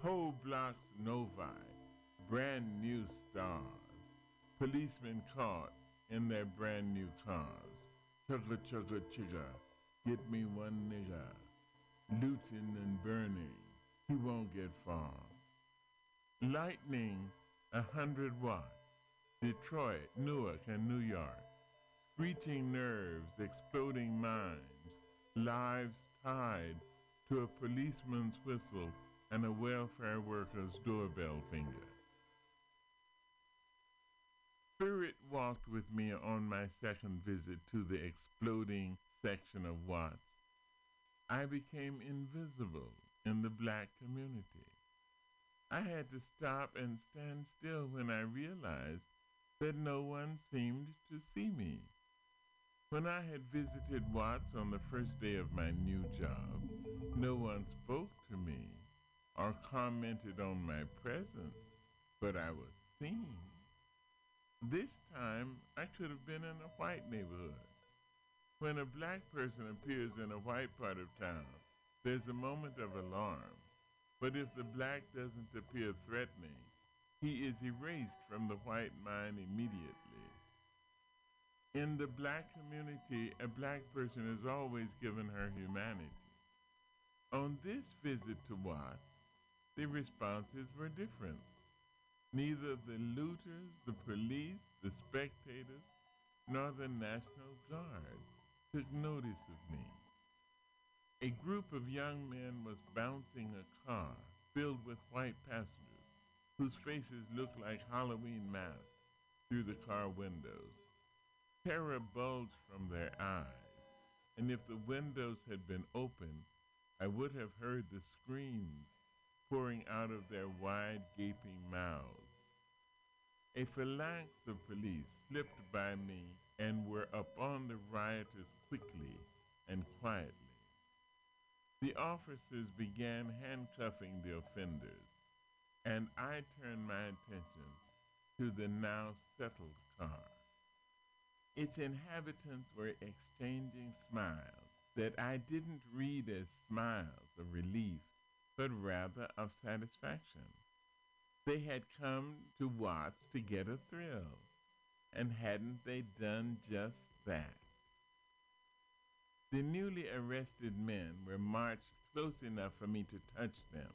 Whole blocks novi, brand new stars. Policemen caught in their brand new cars. Chugga chugga chugga, get me one nigga. Looting and burning, he won't get far. Lightning, a hundred watts. Detroit, Newark, and New York. Screeching nerves, exploding minds, lives tied to a policeman's whistle and a welfare worker's doorbell finger. Spirit walked with me on my second visit to the exploding section of Watts. I became invisible in the black community. I had to stop and stand still when I realized that no one seemed to see me. When I had visited Watts on the first day of my new job, no one spoke to me or commented on my presence, but I was seen. This time, I could have been in a white neighborhood. When a black person appears in a white part of town, there's a moment of alarm. But if the black doesn't appear threatening, he is erased from the white mind immediately. In the black community, a black person is always given her humanity. On this visit to Watts, the responses were different. Neither the looters, the police, the spectators, nor the National Guard took notice of me. A group of young men was bouncing a car filled with white passengers whose faces looked like Halloween masks through the car windows. Terror bulged from their eyes, and if the windows had been open, I would have heard the screams pouring out of their wide, gaping mouths. A phalanx of police slipped by me and were upon the rioters quickly and quietly. The officers began handcuffing the offenders, and I turned my attention to the now settled car. Its inhabitants were exchanging smiles that I didn't read as smiles of relief, but rather of satisfaction. They had come to Watts to get a thrill, and hadn't they done just that? The newly arrested men were marched close enough for me to touch them,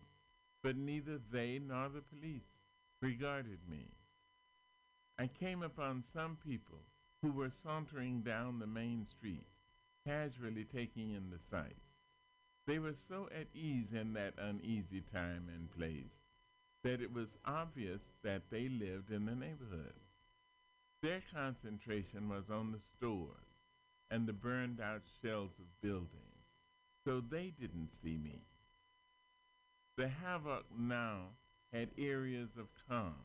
but neither they nor the police regarded me. I came upon some people who were sauntering down the main street, casually taking in the sights. They were so at ease in that uneasy time and place that it was obvious that they lived in the neighborhood. Their concentration was on the stores and the burned out shells of buildings, so they didn't see me. The havoc now had areas of calm,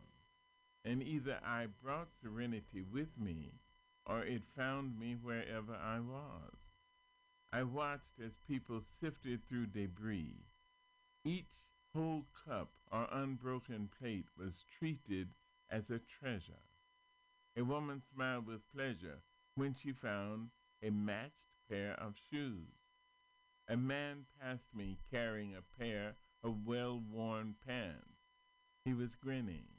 and either I brought serenity with me or it found me wherever I was. I watched as people sifted through debris. Each whole cup or unbroken plate was treated as a treasure. A woman smiled with pleasure when she found a matched pair of shoes. A man passed me carrying a pair of well worn pants. He was grinning.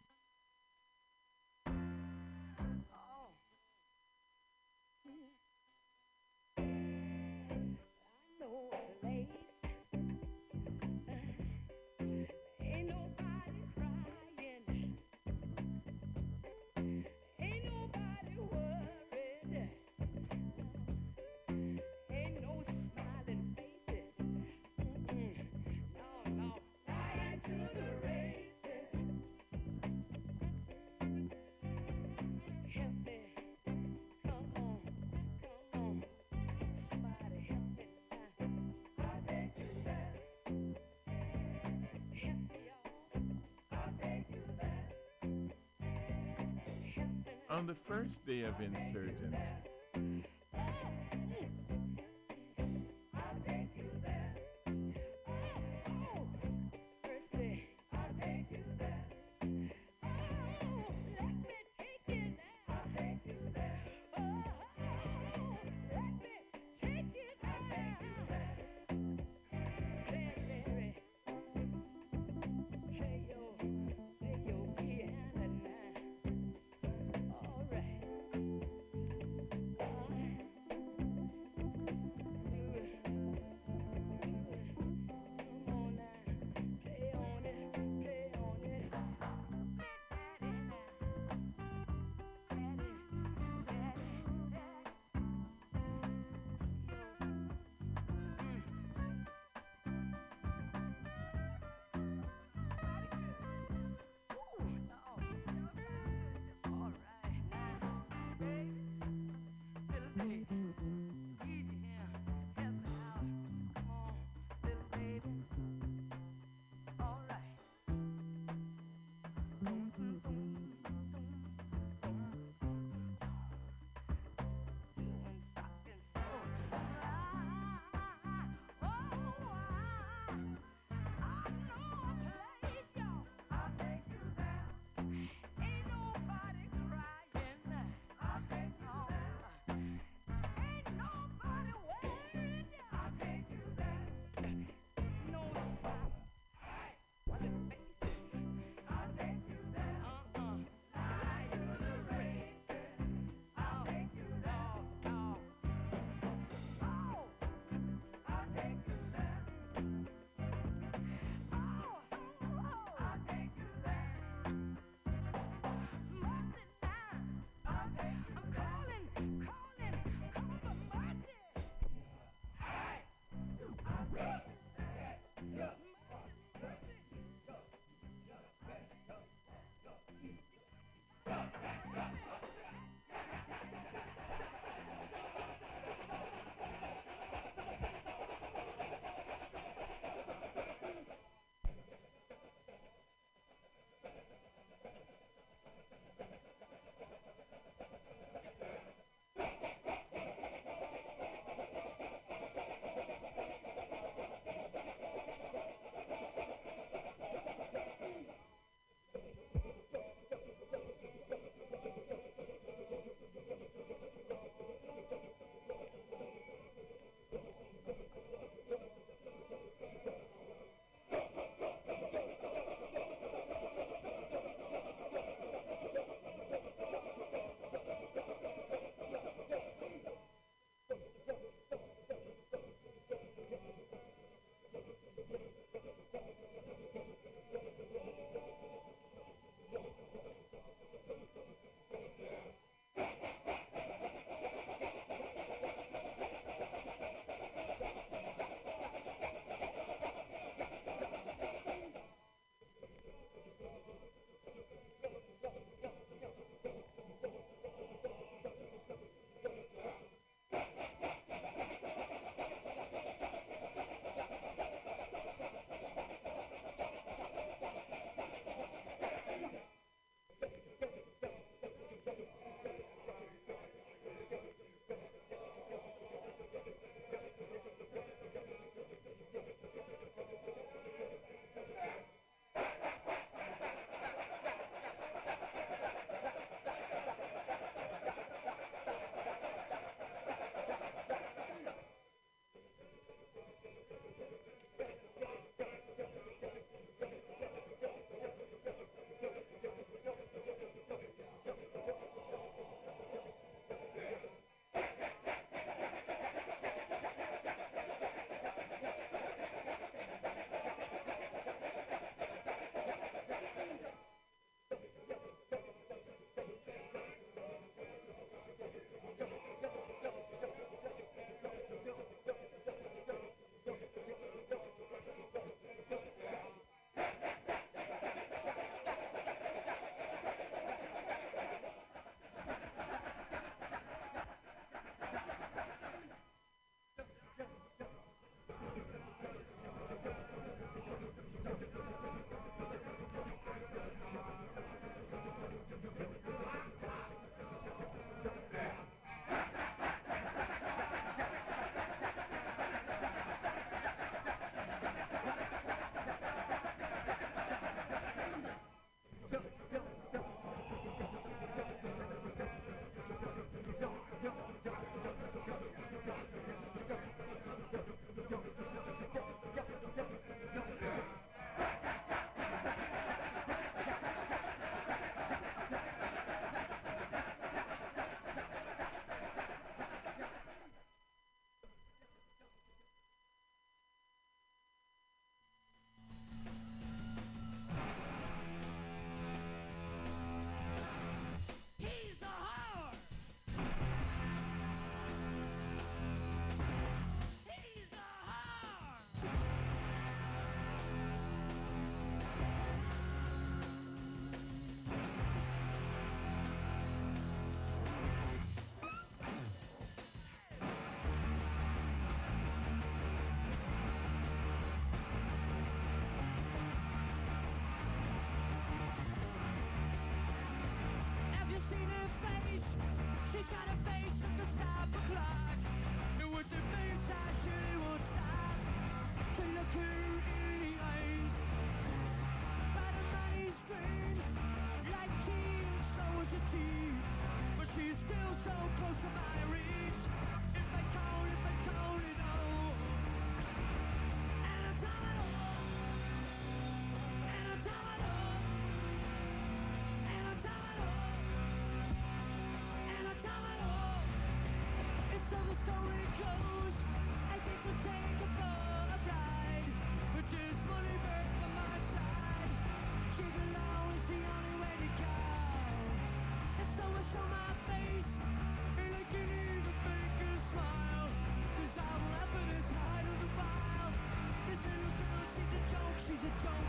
On the first day of insurgents, She's got a face that can stop a clock. The stop to look her in the eyes. But her money's green, like. But she's still so close to mine. is its own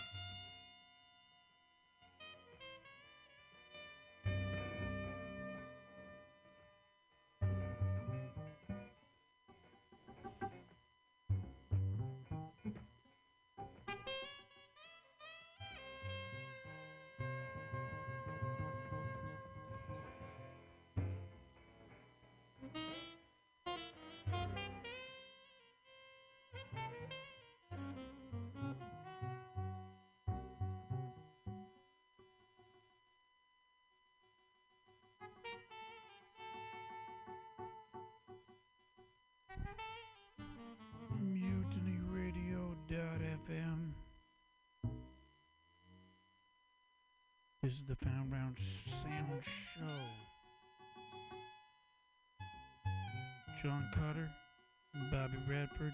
MutinyRadio.fm This is the Found Round Sound Show. John Carter, Bobby Bradford.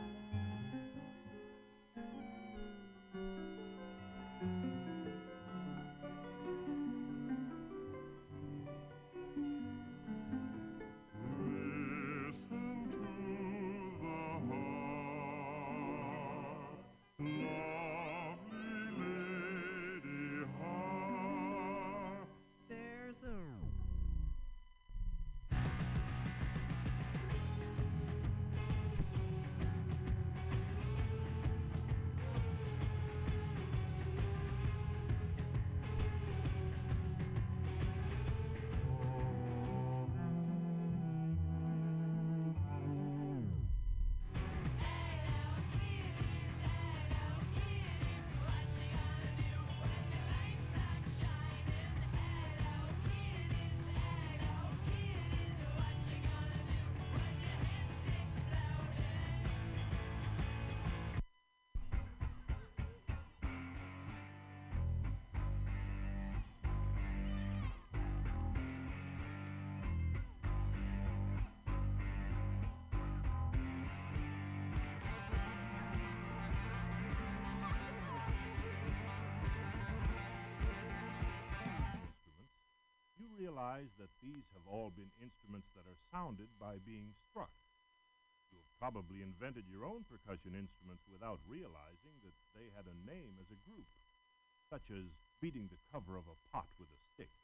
realize that these have all been instruments that are sounded by being struck. You have probably invented your own percussion instruments without realizing that they had a name as a group, such as beating the cover of a pot with a stick.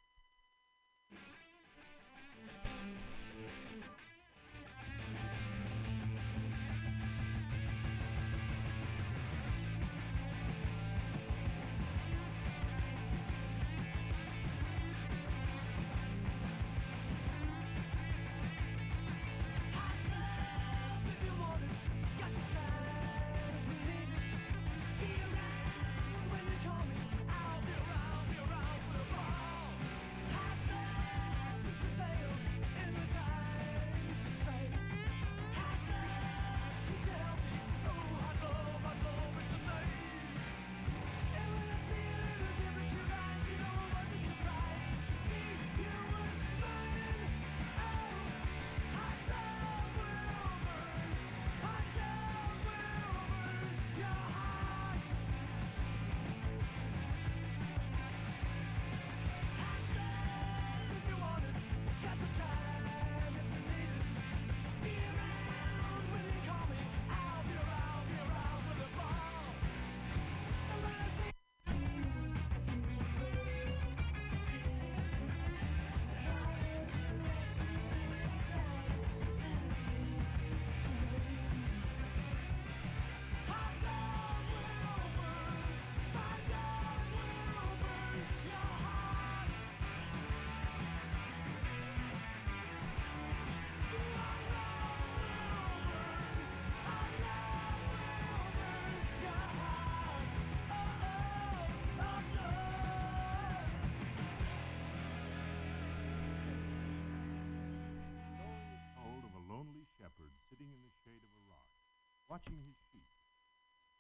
Watching his sheep,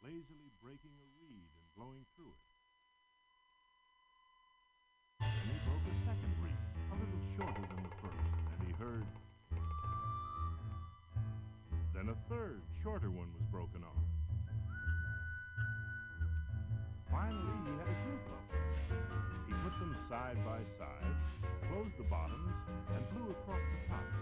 lazily breaking a reed and blowing through it. Then he broke a second reed, a little shorter than the first, and he heard. Then a third, shorter one was broken off. Finally, he had a group of them. He put them side by side, closed the bottoms, and blew across the tops.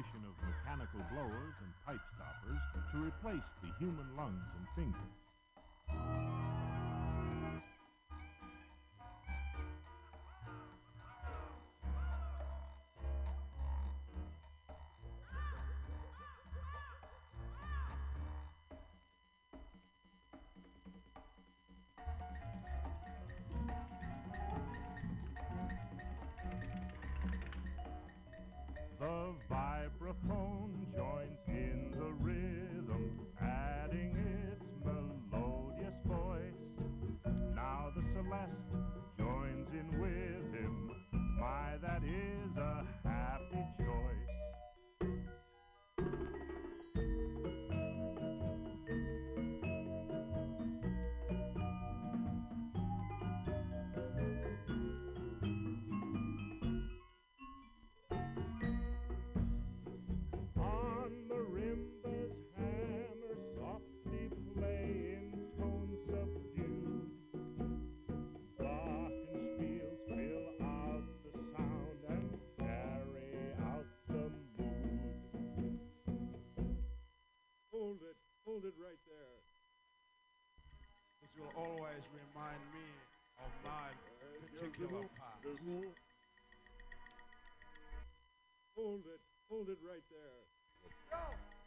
addition of mechanical blowers and pipe stoppers to replace the human lungs and fingers. particular parts. Hold it, hold it right there. Go!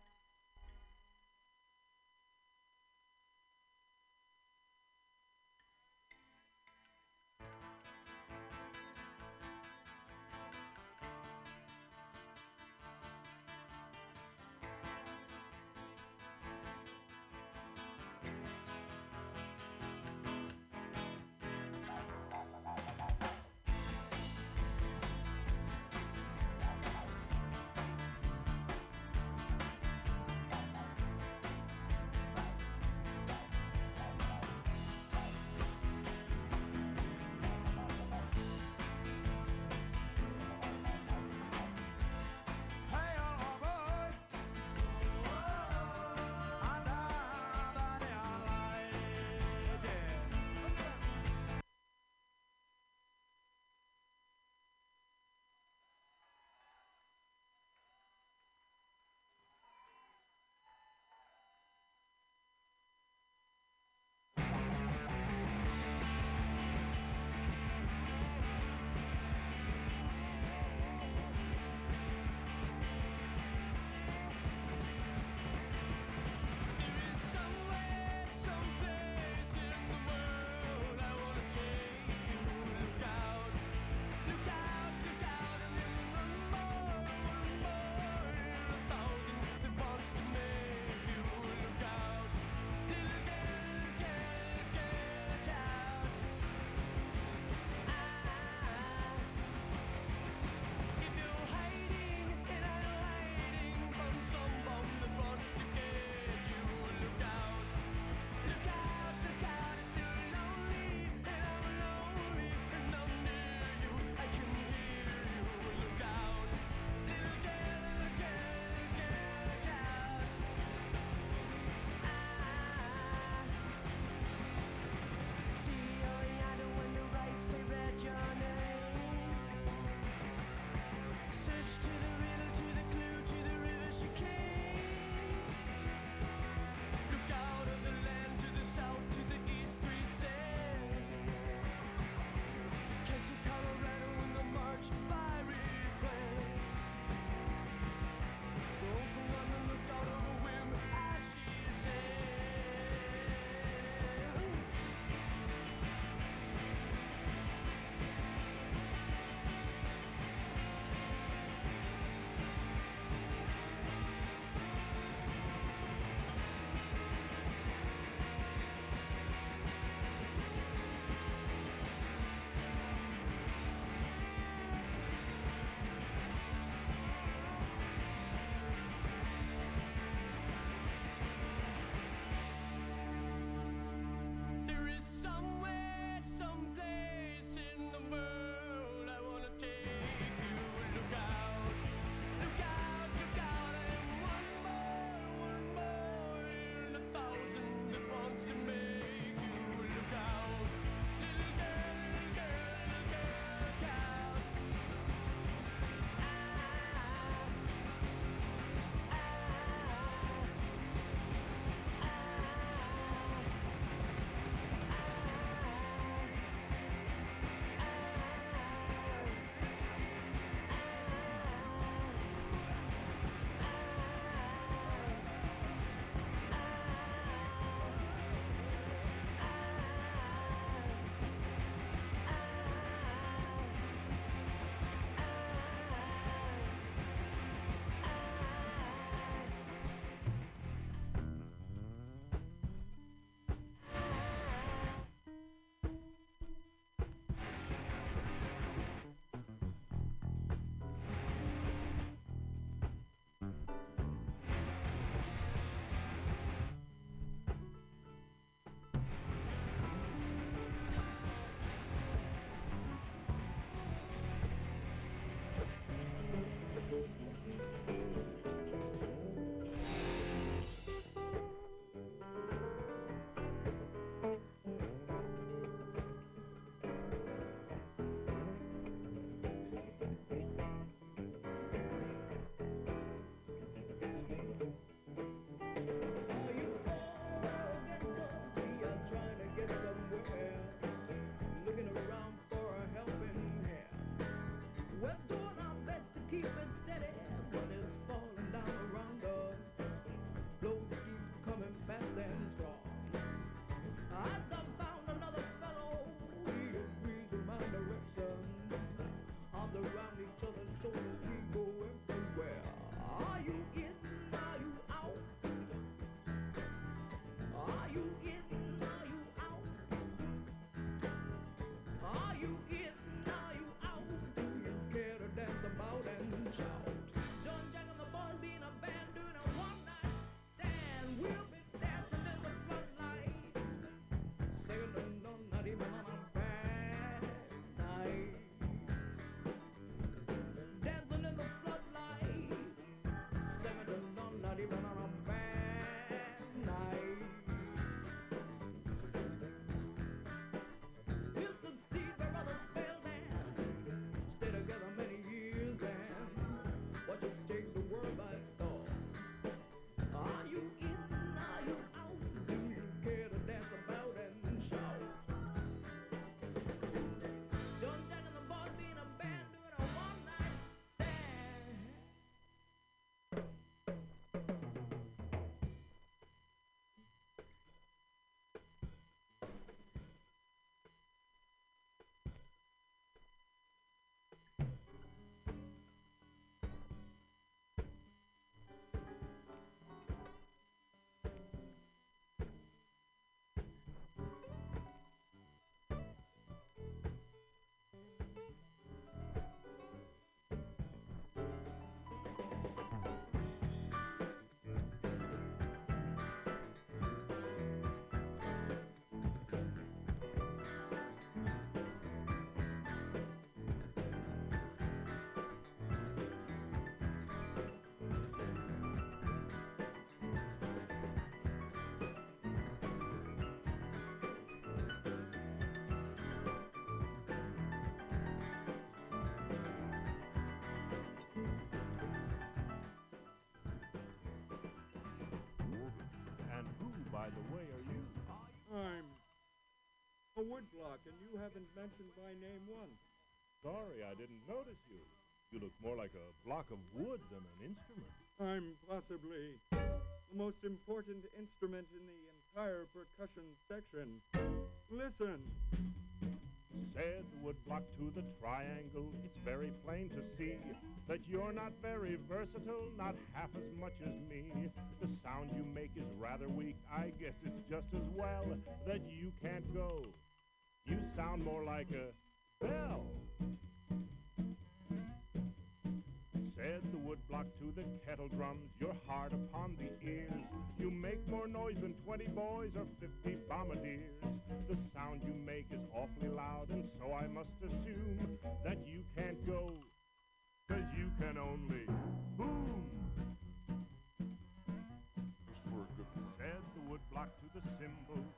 take the world by a woodblock, and you haven't mentioned my name once. Sorry, I didn't notice you. You look more like a block of wood than an instrument. I'm possibly the most important instrument in the entire percussion section. Listen. Said the woodblock to the triangle, it's very plain to see that you're not very versatile, not half as much as me. The sound you make is rather weak, I guess it's just as well that you can't go. You sound more like a bell. Said the woodblock to the kettle drums, you're hard upon the ears. You make more noise than 20 boys or 50 bombardiers. The sound you make is awfully loud, and so I must assume that you can't go. Cause you can only boom. Said the woodblock to the cymbals,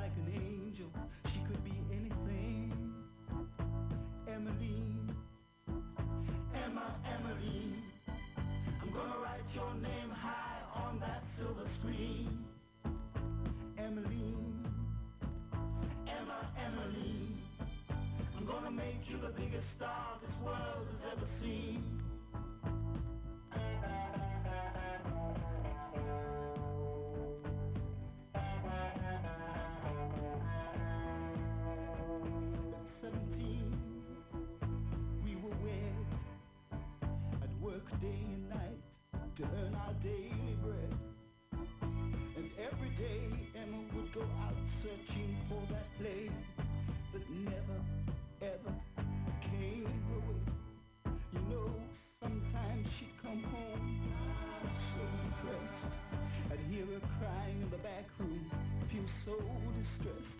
like an angel. She could be anything. Emily, Emma, Emily. I'm gonna write your name high on that silver screen. Emily, Emma, Emily. I'm gonna make you the biggest star. Go out searching for that play that never, ever came her way. You know, sometimes she'd come home so depressed. I'd hear her crying in the back room, feel so distressed.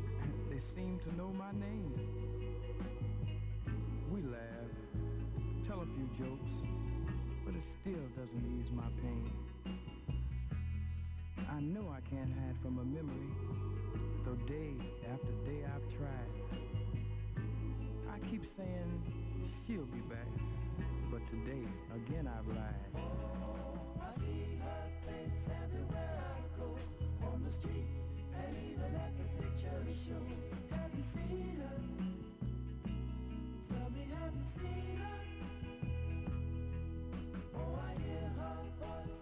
Seem to know my name. We laugh, tell a few jokes, but it still doesn't ease my pain. I know I can't hide from a memory, though day after day I've tried. I keep saying she'll be back, but today again I've lied. I see her face everywhere I go on the street even at the picture show. Have you seen her? Tell me, have you seen her? Oh, I hear her voice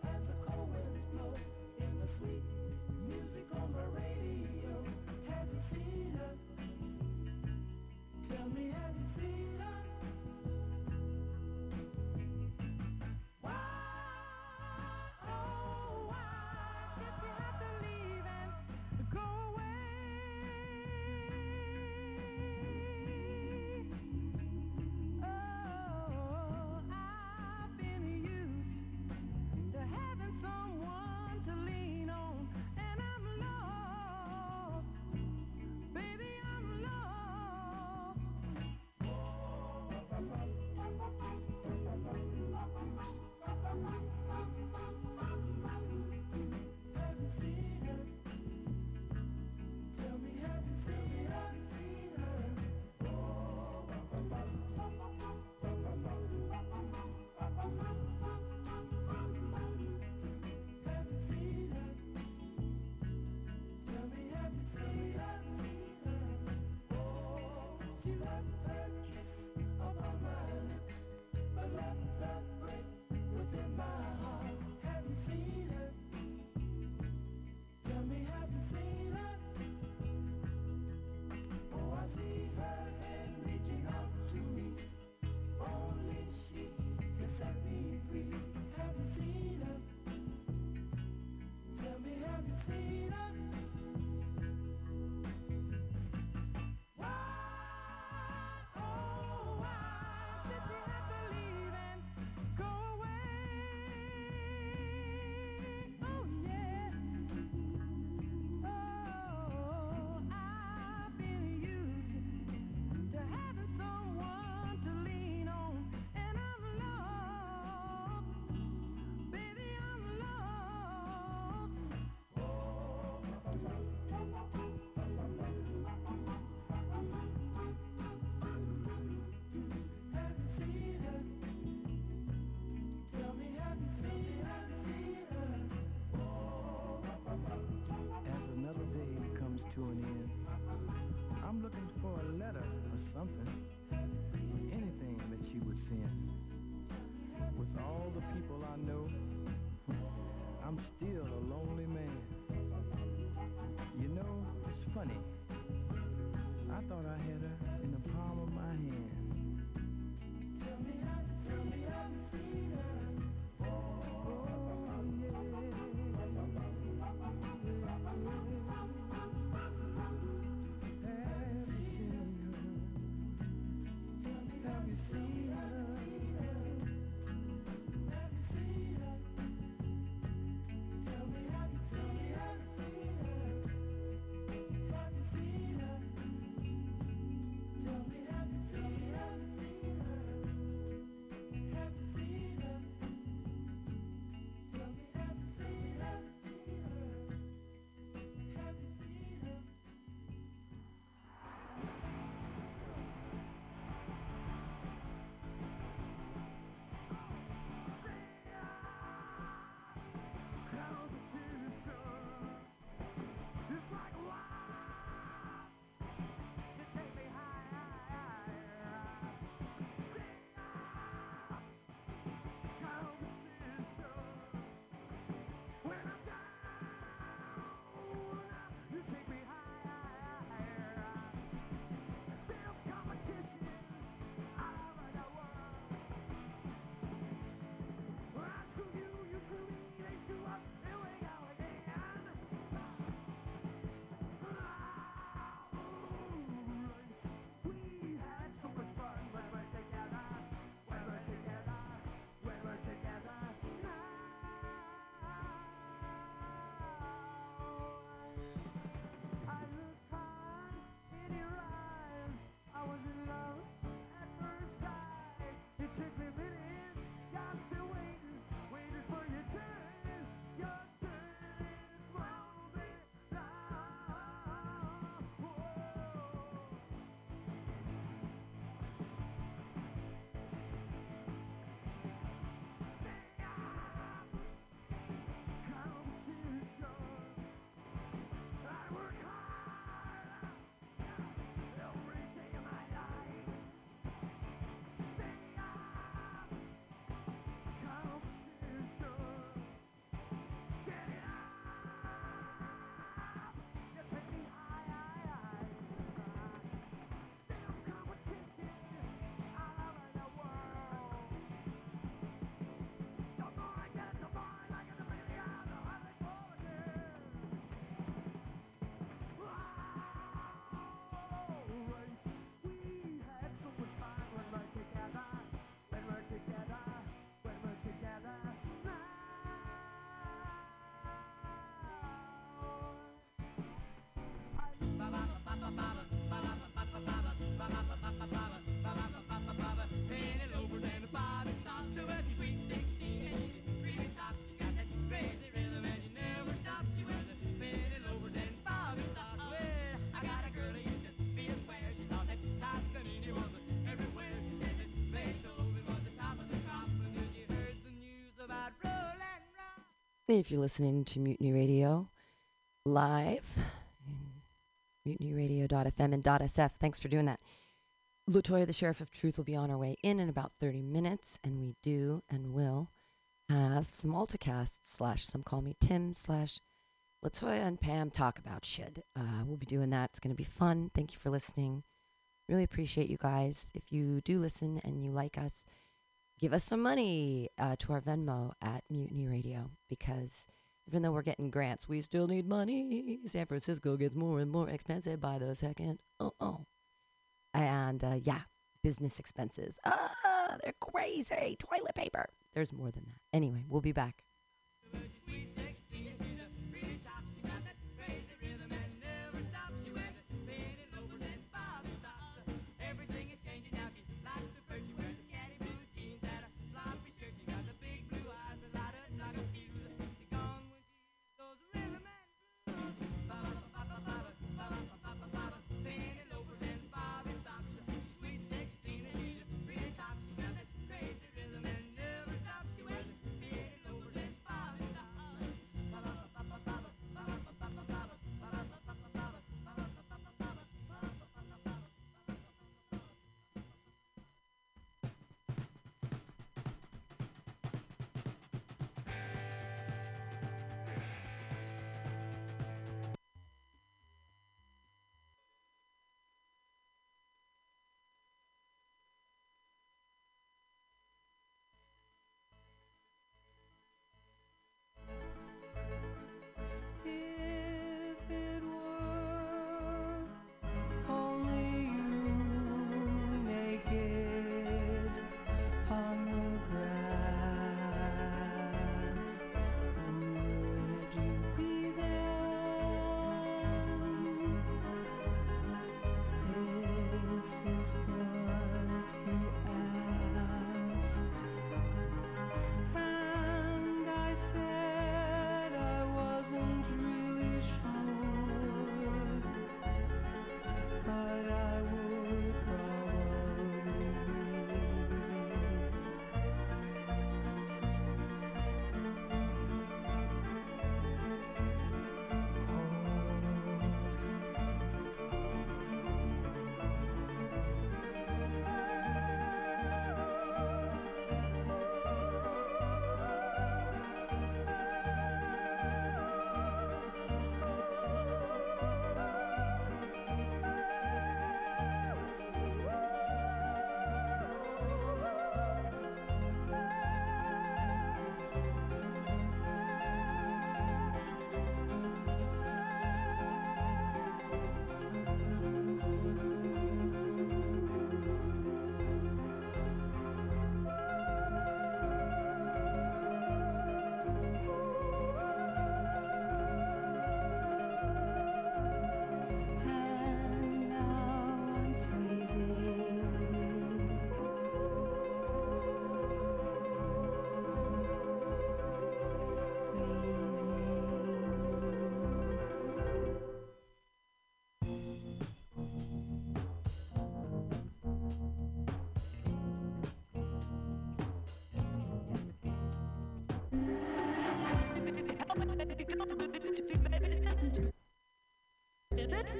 If you're listening to Mutiny Radio live, mutinyradio.fm and .sf, thanks for doing that. Latoya, the Sheriff of Truth, will be on our way in in about 30 minutes, and we do and will have some Alta-Cast slash some call me Tim slash Latoya and Pam talk about shit. Uh, we'll be doing that. It's going to be fun. Thank you for listening. Really appreciate you guys. If you do listen and you like us, give us some money uh, to our Venmo at Mutiny Radio because even though we're getting grants, we still need money. San Francisco gets more and more expensive by the second. Oh, oh. And uh, yeah, business expenses. Ah, they're crazy. Toilet paper. There's more than that. Anyway, we'll be back.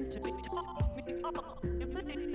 to be talking about your.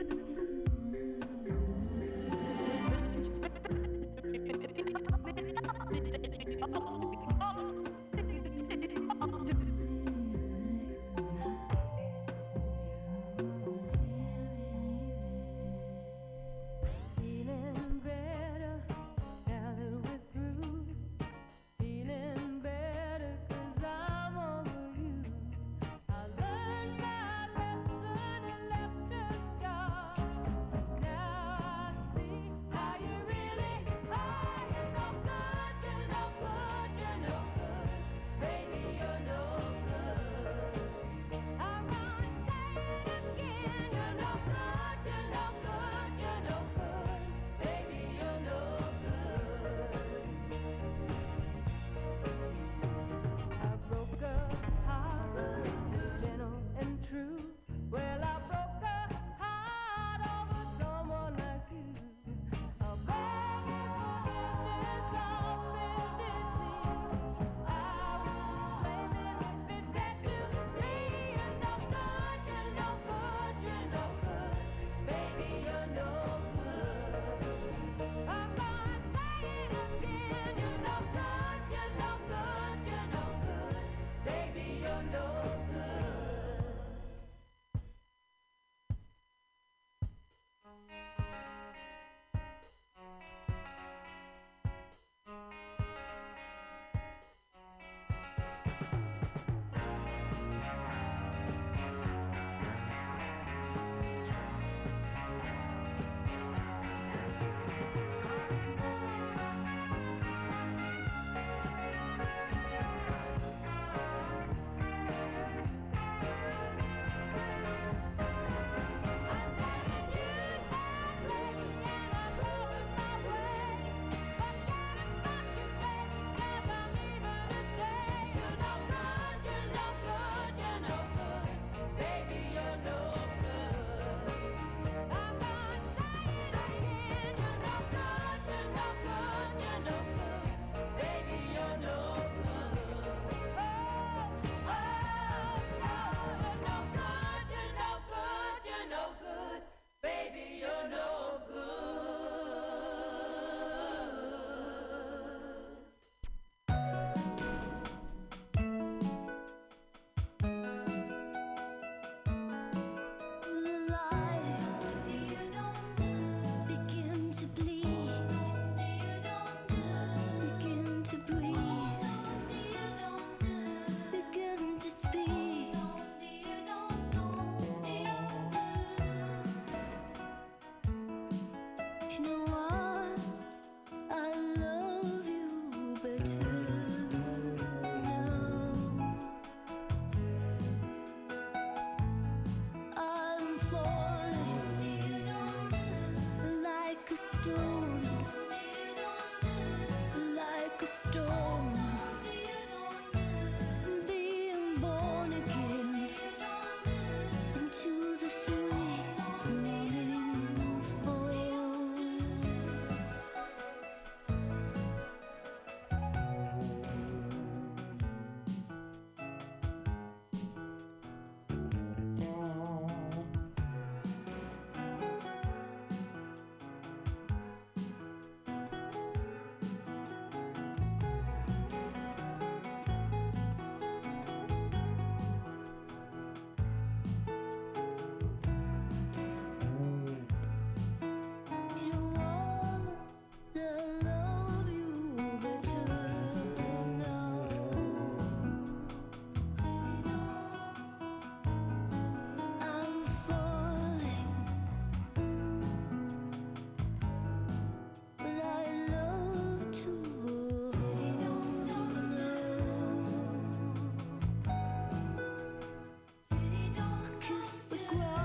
Kiss the ground.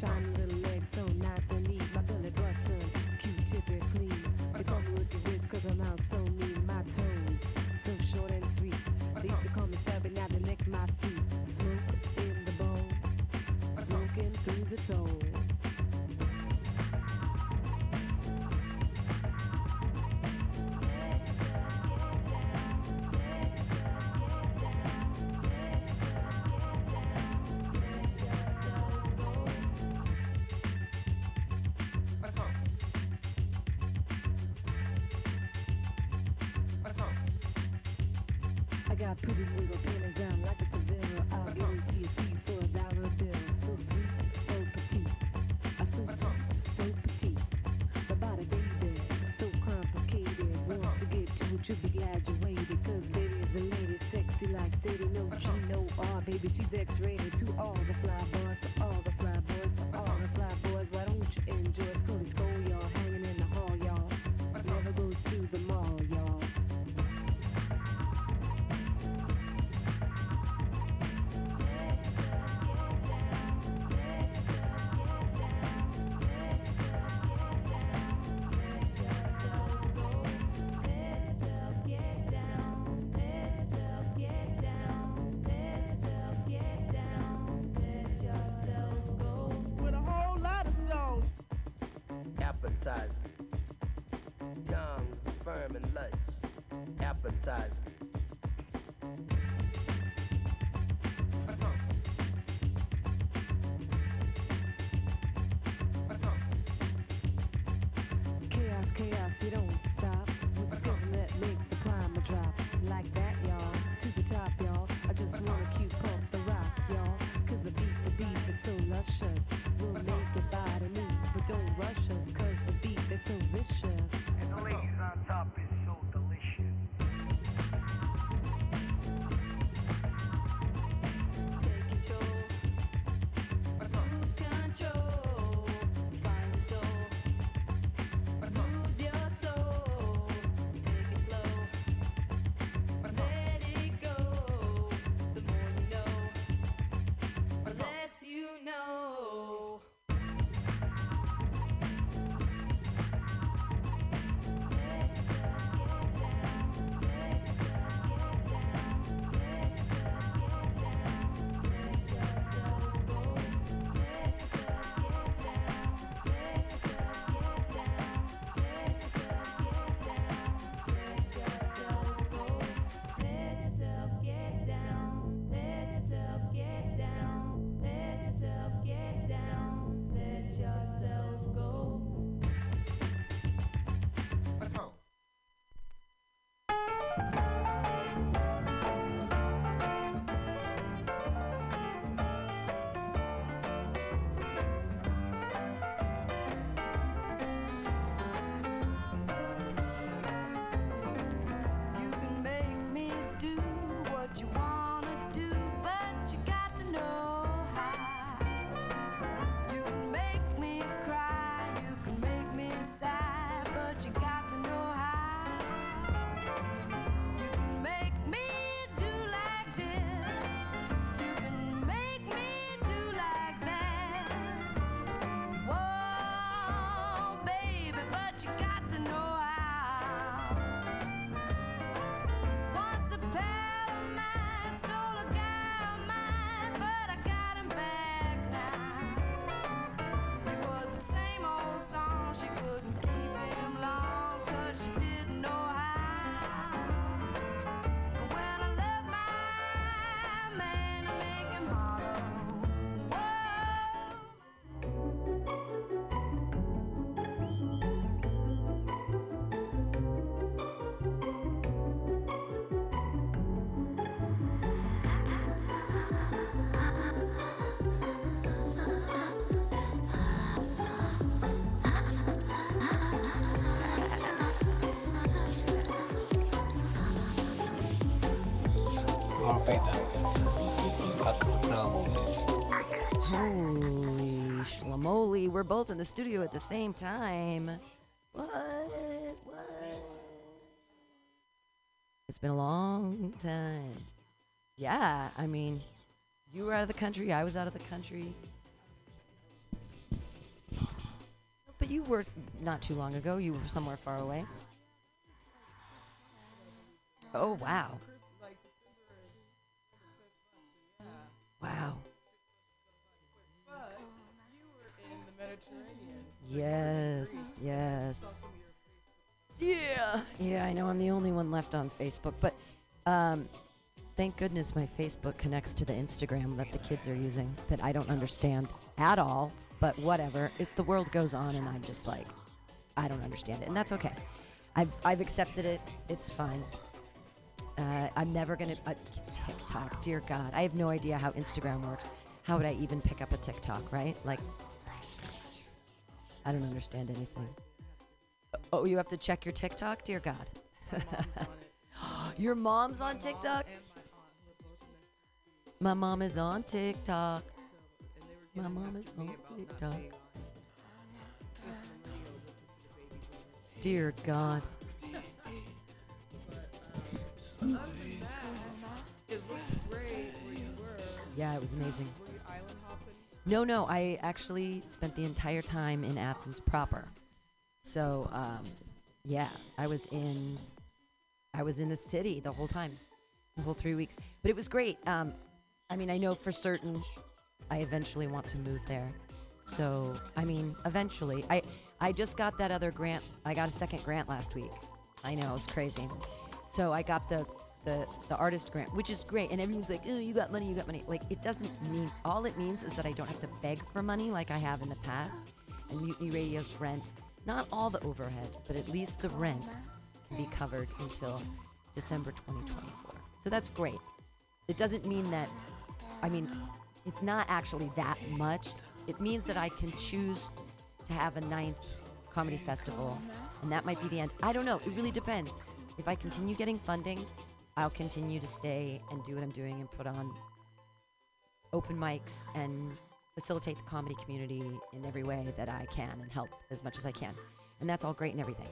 Shiny little legs so nice and neat. My belly button, Q-tip clean. They call me wicked witch cause I'm out so mean. My toes, so short and sweet. They used to call me stabbing out the neck, my feet. Smoke in the bowl, smoking through the toe. Got pretty little pennies down like a Seville. I'll give it to you free for a dollar bill. So sweet, so petite. I'm so sweet, so petite. My body, baby, so complicated. Once you get to it, you'll be glad you waited. Cause baby is a lady, sexy like Sadie. No G, no R, baby, she's X-rated. To all the fly boys, appetizing. Long, Holy we're both in the studio at the same time. What? What? It's been a long time. Yeah, I mean, you were out of the country, I was out of the country. but you were not too long ago. You were somewhere far away. Oh wow! Wow. Yes, yes. Yeah. Yeah, I know I'm the only one left on Facebook, but um, thank goodness my Facebook connects to the Instagram that the kids are using that I don't understand at all, but whatever. It, the world goes on, and I'm just like, I don't understand it, and that's okay. I've, I've accepted it. It's fine. Uh, I'm never gonna uh, TikTok. Dear God, I have no idea how Instagram works. How would I even pick up a TikTok? Right? Like, I don't understand anything. Oh, you have to check your TikTok? Dear God. your mom's on TikTok? My mom is on TikTok. My mom is on TikTok. Dear God. Yeah, it was amazing. No, no, I actually spent the entire time in Athens proper. So, um, yeah, I was in, I was in the city the whole time, the whole three weeks. But it was great. Um, I mean, I know for certain, I eventually want to move there. So, I mean, eventually, I, I just got that other grant. I got a second grant last week. I know, it was crazy. So I got the the the artist grant, which is great. And everyone's like, "Oh, you got money, you got money." Like it doesn't mean all it means is that I don't have to beg for money like I have in the past. And Mutiny Radio's rent, not all the overhead, but at least the rent can be covered until December 2024. So that's great. It doesn't mean that I mean, it's not actually that much. It means that I can choose to have a ninth comedy festival, and that might be the end. I don't know. It really depends. If I continue getting funding, I'll continue to stay and do what I'm doing and put on open mics and facilitate the comedy community in every way that I can and help as much as I can. And that's all great and everything.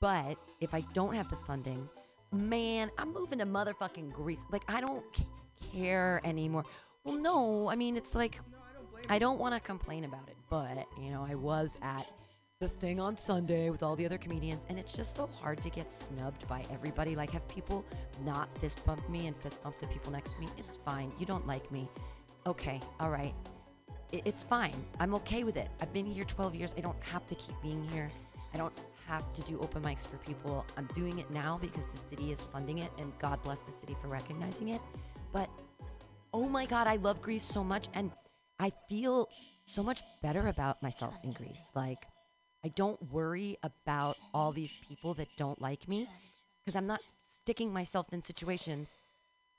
But if I don't have the funding, man, I'm moving to motherfucking Greece. Like, I don't c- care anymore. Well, no, I mean, it's like, I don't want to complain about it, but, you know, I was at the thing on Sunday with all the other comedians, and it's just so hard to get snubbed by everybody. Like, have people not fist bump me and fist bump the people next to me? It's fine. You don't like me. Okay, all right. It's fine. I'm okay with it. I've been here 12 years. I don't have to keep being here. I don't have to do open mics for people. I'm doing it now because the city is funding it, and God bless the city for recognizing it. But oh my God, I love Greece so much, and I feel so much better about myself in Greece. Like, I don't worry about all these people that don't like me because I'm not sticking myself in situations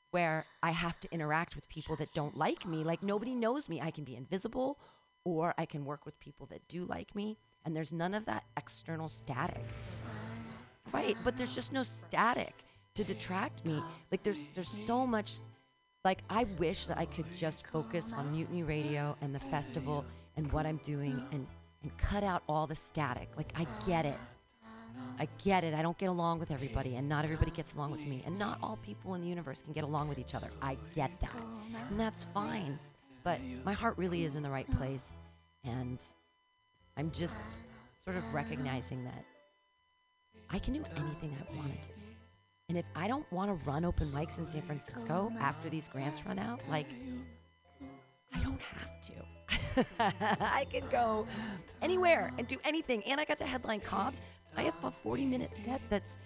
where I have to interact with people that don't like me. Like nobody knows me. I can be invisible or I can work with people that do like me. And there's none of that external static. Right. But there's just no static to detract me. Like there's there's so much like I wish that I could just focus on Mutiny Radio and the festival and what I'm doing and and cut out all the static. Like I get it. I get it. I don't get along with everybody, and not everybody gets along with me, and not all people in the universe can get along with each other. I get that, and that's fine. But my heart really is in the right place, and I'm just sort of recognizing that I can do anything I want to do. And if I don't want to run open mics in San Francisco after these grants run out, like, I don't have to. I can go anywhere and do anything. And I got to headline Cobb's. I have a 40 minute set that's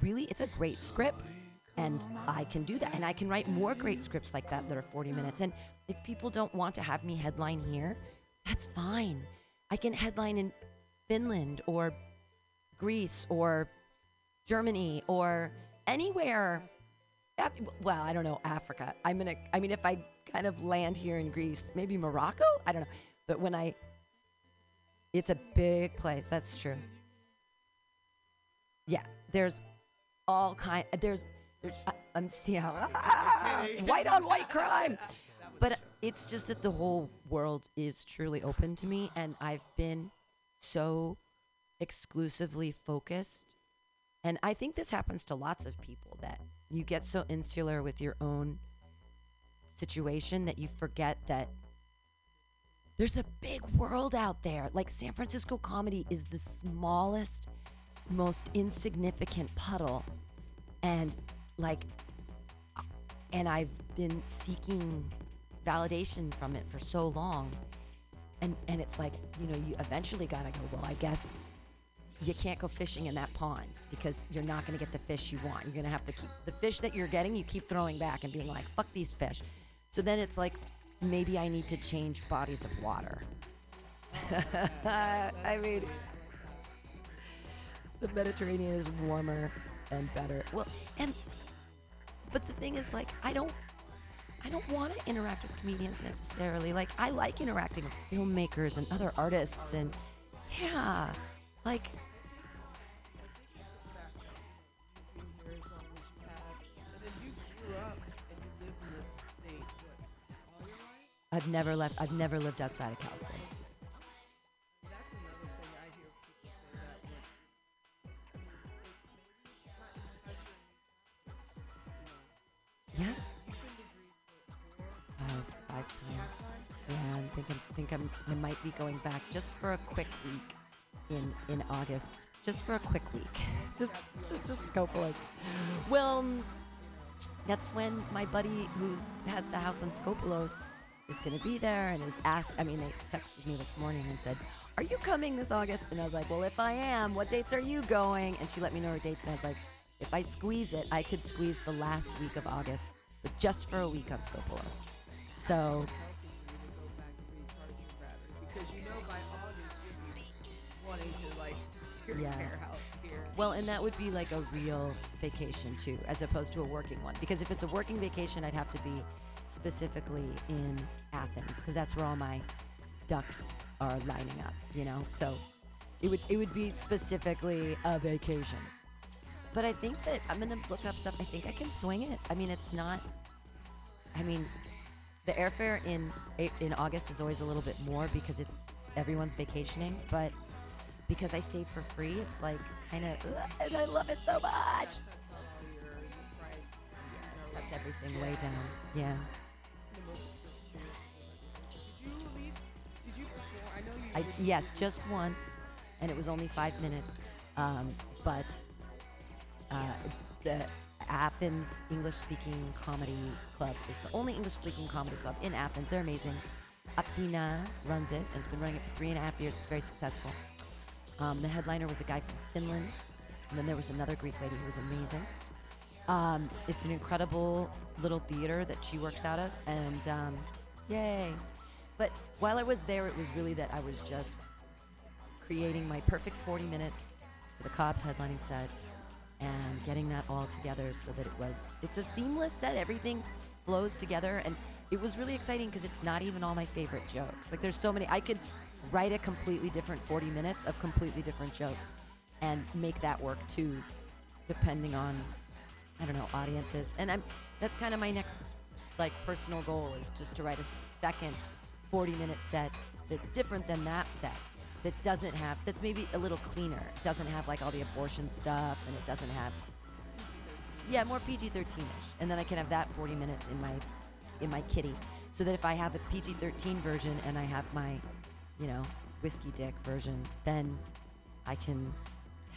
really, it's a great script. And I can do that. And I can write more great scripts like that that are 40 minutes. And if people don't want to have me headline here, that's fine. I can headline in Finland or Greece or Germany or anywhere. Well, I don't know, Africa. I'm gonna, I mean, if I kind of land here in Greece, maybe Morocco? I don't know. But when I, it's a big place. That's true. Yeah, there's all kind. There's, there's. I- I'm seeing ah, white on white crime. But it's just that the whole world is truly open to me, and I've been so exclusively focused. And I think this happens to lots of people that you get so insular with your own situation that you forget that there's a big world out there. Like San Francisco comedy is the smallest, most insignificant puddle. And like, and I've been seeking validation from it for so long. And, and it's like, you know, you eventually gotta go, well, I guess you can't go fishing in that pond because you're not going to get the fish you want. You're going to have to keep the fish that you're getting, you keep throwing back and being like, fuck these fish. So then it's like, maybe I need to change bodies of water. I mean, the Mediterranean is warmer and better. Well, and, but the thing is, like, I don't. I don't want to interact with comedians necessarily. Like, I like interacting with filmmakers and other artists, and yeah, like, I've never left. I've never lived outside of California. Yeah, five, five times. Yeah, I think I'm, think I'm. I might be going back just for a quick week in in August. Just for a quick week. just just just Skopelos. Well, that's when my buddy who has the house on Skopelos is going to be there and is asked. I mean, they texted me this morning and said, "Are you coming this August?" And I was like, "Well, if I am, what dates are you going?" And she let me know her dates, and I was like, "If I squeeze it, I could squeeze the last week of August, but just for a week on Skopelos." So because you know by August you'll wanting to like Yeah. out here. Well, and that would be like a real vacation too, as opposed to a working one. Because if it's a working vacation, I'd have to be specifically in Athens, because that's where all my ducks are lining up. You know, so it would it would be specifically a vacation. But I think that I'm gonna look up stuff. I think I can swing it. I mean, it's not. I mean, the airfare in in August is always a little bit more because it's everyone's vacationing, but because I stayed for free, it's like kind of, and I love it so much. Cuts out all your, your price. That's everything way down. Yeah. I yes, just once, and it was only five minutes. Um, but uh, the Athens English Speaking Comedy Club is the only English speaking comedy club in Athens. They're amazing. Athena runs it and has been running it for three and a half years. It's very successful. Um, the headliner was a guy from Finland, and then there was another Greek lady who was amazing. Um, it's an incredible little theater that she works out of, and um, yay! But while I was there, it was really that I was just creating my perfect 40 minutes for the Cobb's headlining set and getting that all together so that it was it's a seamless set. Everything flows together. And it was really exciting because it's not even all my favorite jokes. Like there's so many i could write a completely different 40 minutes of completely different jokes and make that work too depending on i don't know audiences. And i'm that's kind of my next like personal goal is just to write a second 40 minute set that's different than that set that doesn't have that's maybe a little cleaner. It doesn't have like all the abortion stuff and it doesn't have yeah more pg-13ish and then i can have that 40 minutes in my in my kitty. So that if i have a pg-13 version and i have my you know whiskey dick version then i can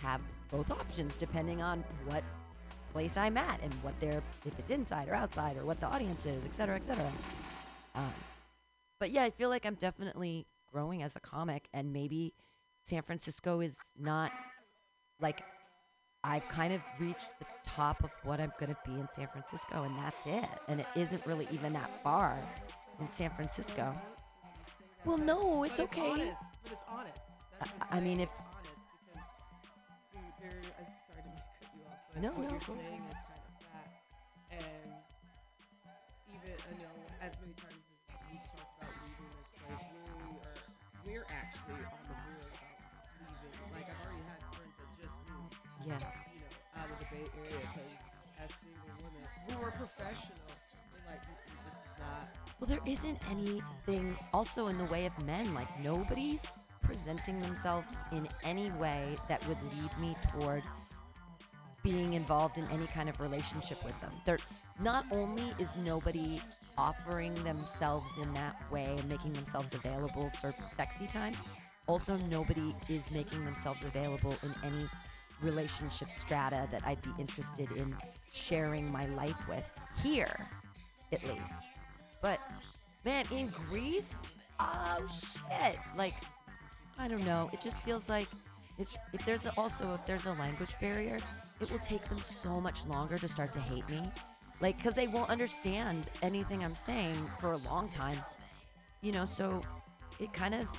have both options depending on what place i'm at and what they're if it's inside or outside or what the audience is et cetera et cetera. Um, but yeah, I feel like I'm definitely growing as a comic, and maybe San Francisco is not like I've kind of reached the top of what I'm going to be in San Francisco, and that's it. And it isn't really even that far in San Francisco. Well, no, it's okay. Honest, but it's honest. I- mean, if- honest because you, there. I'm sorry to cut you off, but No, what no, you're go saying is We're like. Well, there isn't anything also in the way of men. Like, nobody's presenting themselves in any way that would lead me toward being involved in any kind of relationship with them. They're not only is nobody offering themselves in that way and making themselves available for sexy times, also nobody is making themselves available in any relationship strata that I'd be interested in sharing my life with here, at least. But man, in Greece, oh shit! Like, I don't know. It just feels like if if there's a, also if there's a language barrier, it will take them so much longer to start to hate me. Like, because they won't understand anything I'm saying for a long time. You know, so it kind of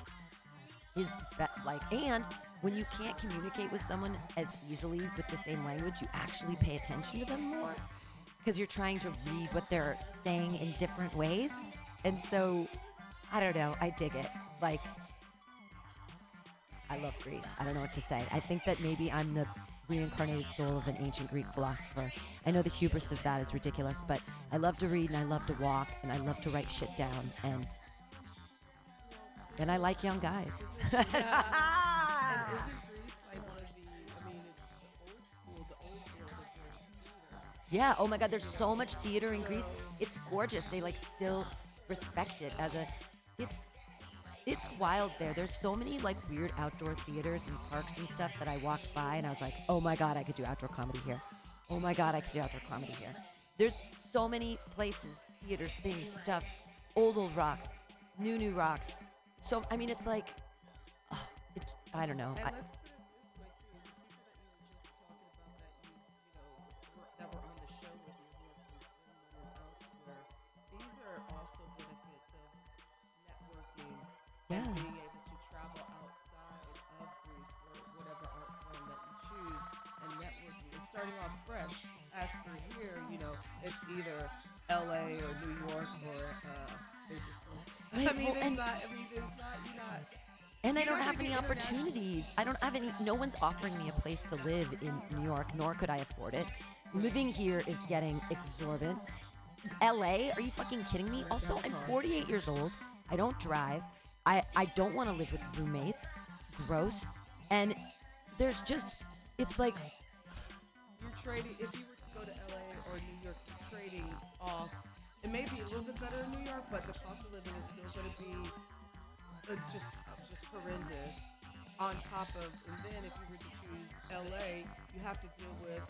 is be- like, and when you can't communicate with someone as easily with the same language, you actually pay attention to them more because you're trying to read what they're saying in different ways. And so, I don't know, I dig it. Like, I love Greece. I don't know what to say. I think that maybe I'm the reincarnated soul of an ancient Greek philosopher. I know the hubris of that is ridiculous, but I love to read and I love to walk and I love to write shit down and and I like young guys. And isn't ah. Greece like one of the? I mean, it's the old school, the old of their Yeah. Oh my God. There's so much theater in Greece. It's gorgeous. They like still respect it as a. It's. It's wild there. There's so many like weird outdoor theaters and parks and stuff that I walked by and I was like, oh my God, I could do outdoor comedy here. Oh my God, I could do outdoor comedy here. There's so many places, theaters, things, stuff, old old rocks, new new rocks. So I mean, it's like, I don't know. And I, let's put it this way too: the people that you were just talking about that you, you know, were, that were on the show with you who are from Finland and elsewhere. These are also benefits of networking Yeah. and being able to travel outside of Greece for whatever art form that you choose and networking and starting off fresh. As for here, you know, it's either L.A. or New York or uh. Right, I mean, well, it's and- not. I mean, there's not. You're not. And I don't have any opportunities. I don't have any. No one's offering me a place to live in New York, nor could I afford it. Living here is getting exorbitant. LA? Are you fucking kidding me? Also, I'm 48 years old. I don't drive. I, I don't want to live with roommates. Gross. And there's just, it's like, you're trading if you were to go to LA or New York, you're trading off. It may be a little bit better in New York, but the cost of living is still going to be uh, just just horrendous. On top of, and then if you were to choose LA, you have to deal with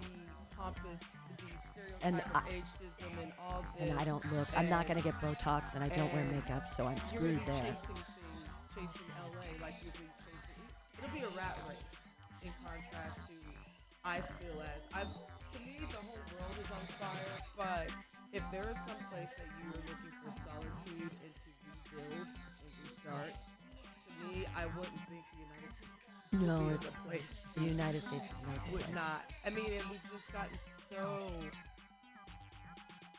the pompous, the stereotype And of I- ageism and all this. and I don't look, I'm not going to get Botox and I don't wear makeup, so I'm screwed there. Chasing things, chasing LA like you'll be chasing. It'll be a rat race in contrast to, I feel as I. To me, the whole world is on fire. But if there is some place that you are looking for solitude and to rebuild and restart, me, I wouldn't think the United States. would No, be it's the United States is not the Would place. not. I mean, and we've just gotten so.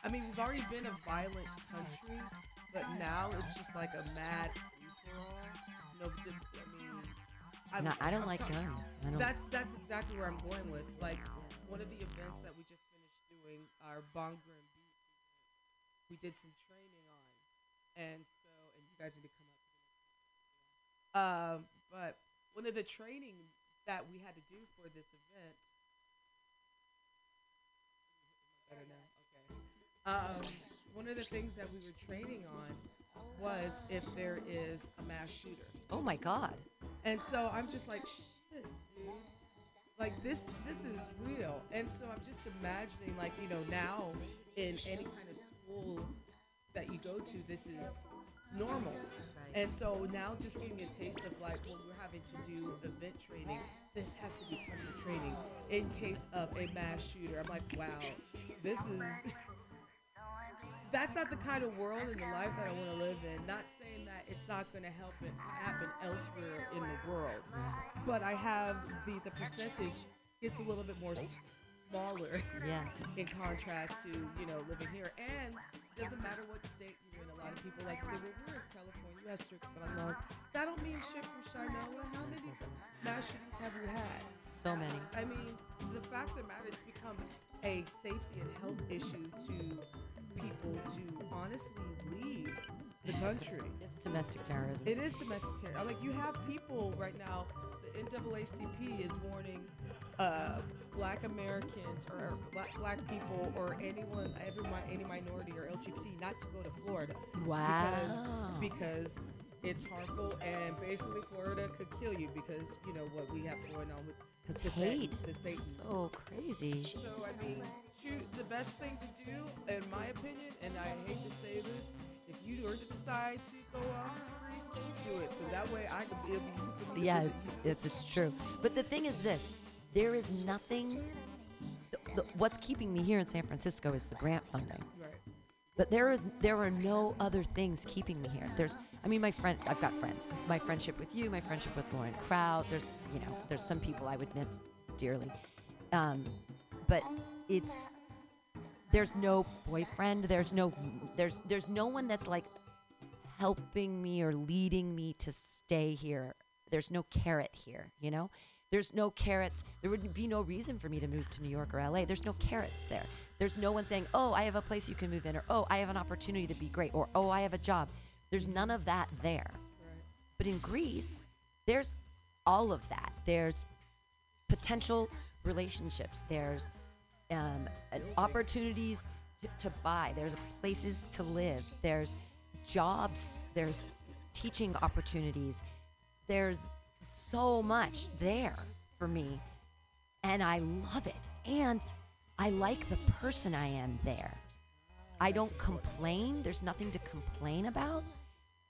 I mean, we've already been a violent country, but now it's just like a mad free for all. No, I mean, I'm, No, I don't I'm like talk- guns. I don't- That's that's exactly where I'm going with. Like one of the events that we just finished doing, our Bhangra and Beats, we did some training on, and so and you guys need to come up. Um, but one of the training that we had to do for this event. Better now. Okay. Um, one of the things that we were training on was if there is a mass shooter. Oh my God. And so I'm just like, shit, dude. Like this, this is real. And so I'm just imagining, like you know, now in any kind of school that you go to, this is normal. And so now just getting a taste of like when we're having to do event training, this has to be part of the training in case of a mass shooter. I'm like, wow, this is that's not the kind of world and the life that I want to live in. Not saying that it's not going to help it happen elsewhere in the world, but I have the the percentage gets a little bit more smaller. Yeah. In contrast to you know living here, and doesn't matter what state you're in. A lot of people like to say, well, we're in California, we have strict gun laws. That don't mean shit for Shinola. How many mass shootings have we had? So many. I mean, the fact of the matter, it's become a safety and health issue to people to honestly leave the country. It's domestic terrorism. It is domestic terrorism. Like you have people right now. The NAACP is warning uh, black Americans or, black, black people or anyone, every any minority or LGBT not to go to Florida. Wow. Because, because it's harmful and basically Florida could kill you because you know what we have going on with Because Satan- hate the Satan. so crazy. So I mean, shoot, the best thing to do, in my opinion, and I hate to say this, if you were to decide to go off to Greece, do it. So that way I could be me to Yeah, it's it's true. But the thing is this: there is nothing. The, the, what's keeping me here in San Francisco is the grant funding. But there is there are no other things keeping me here. There's I mean my friend I've got friends. My friendship with you, my friendship with Lauren Kraut. There's you know there's some people I would miss dearly, um, but it's there's no boyfriend. There's no there's there's no one that's like helping me or leading me to stay here. There's no carrot here, you know? There's no carrots. There would be no reason for me to move to New York or LA. There's no carrots there. There's no one saying, oh, I have a place you can move in, or oh, I have an opportunity to be great, or oh, I have a job. There's none of that there. But in Greece, there's all of that. There's potential relationships. There's um, opportunities to, to buy. There's places to live. There's jobs. There's teaching opportunities. There's so much there for me. And I love it. And I like the person I am there. I don't complain. There's nothing to complain about.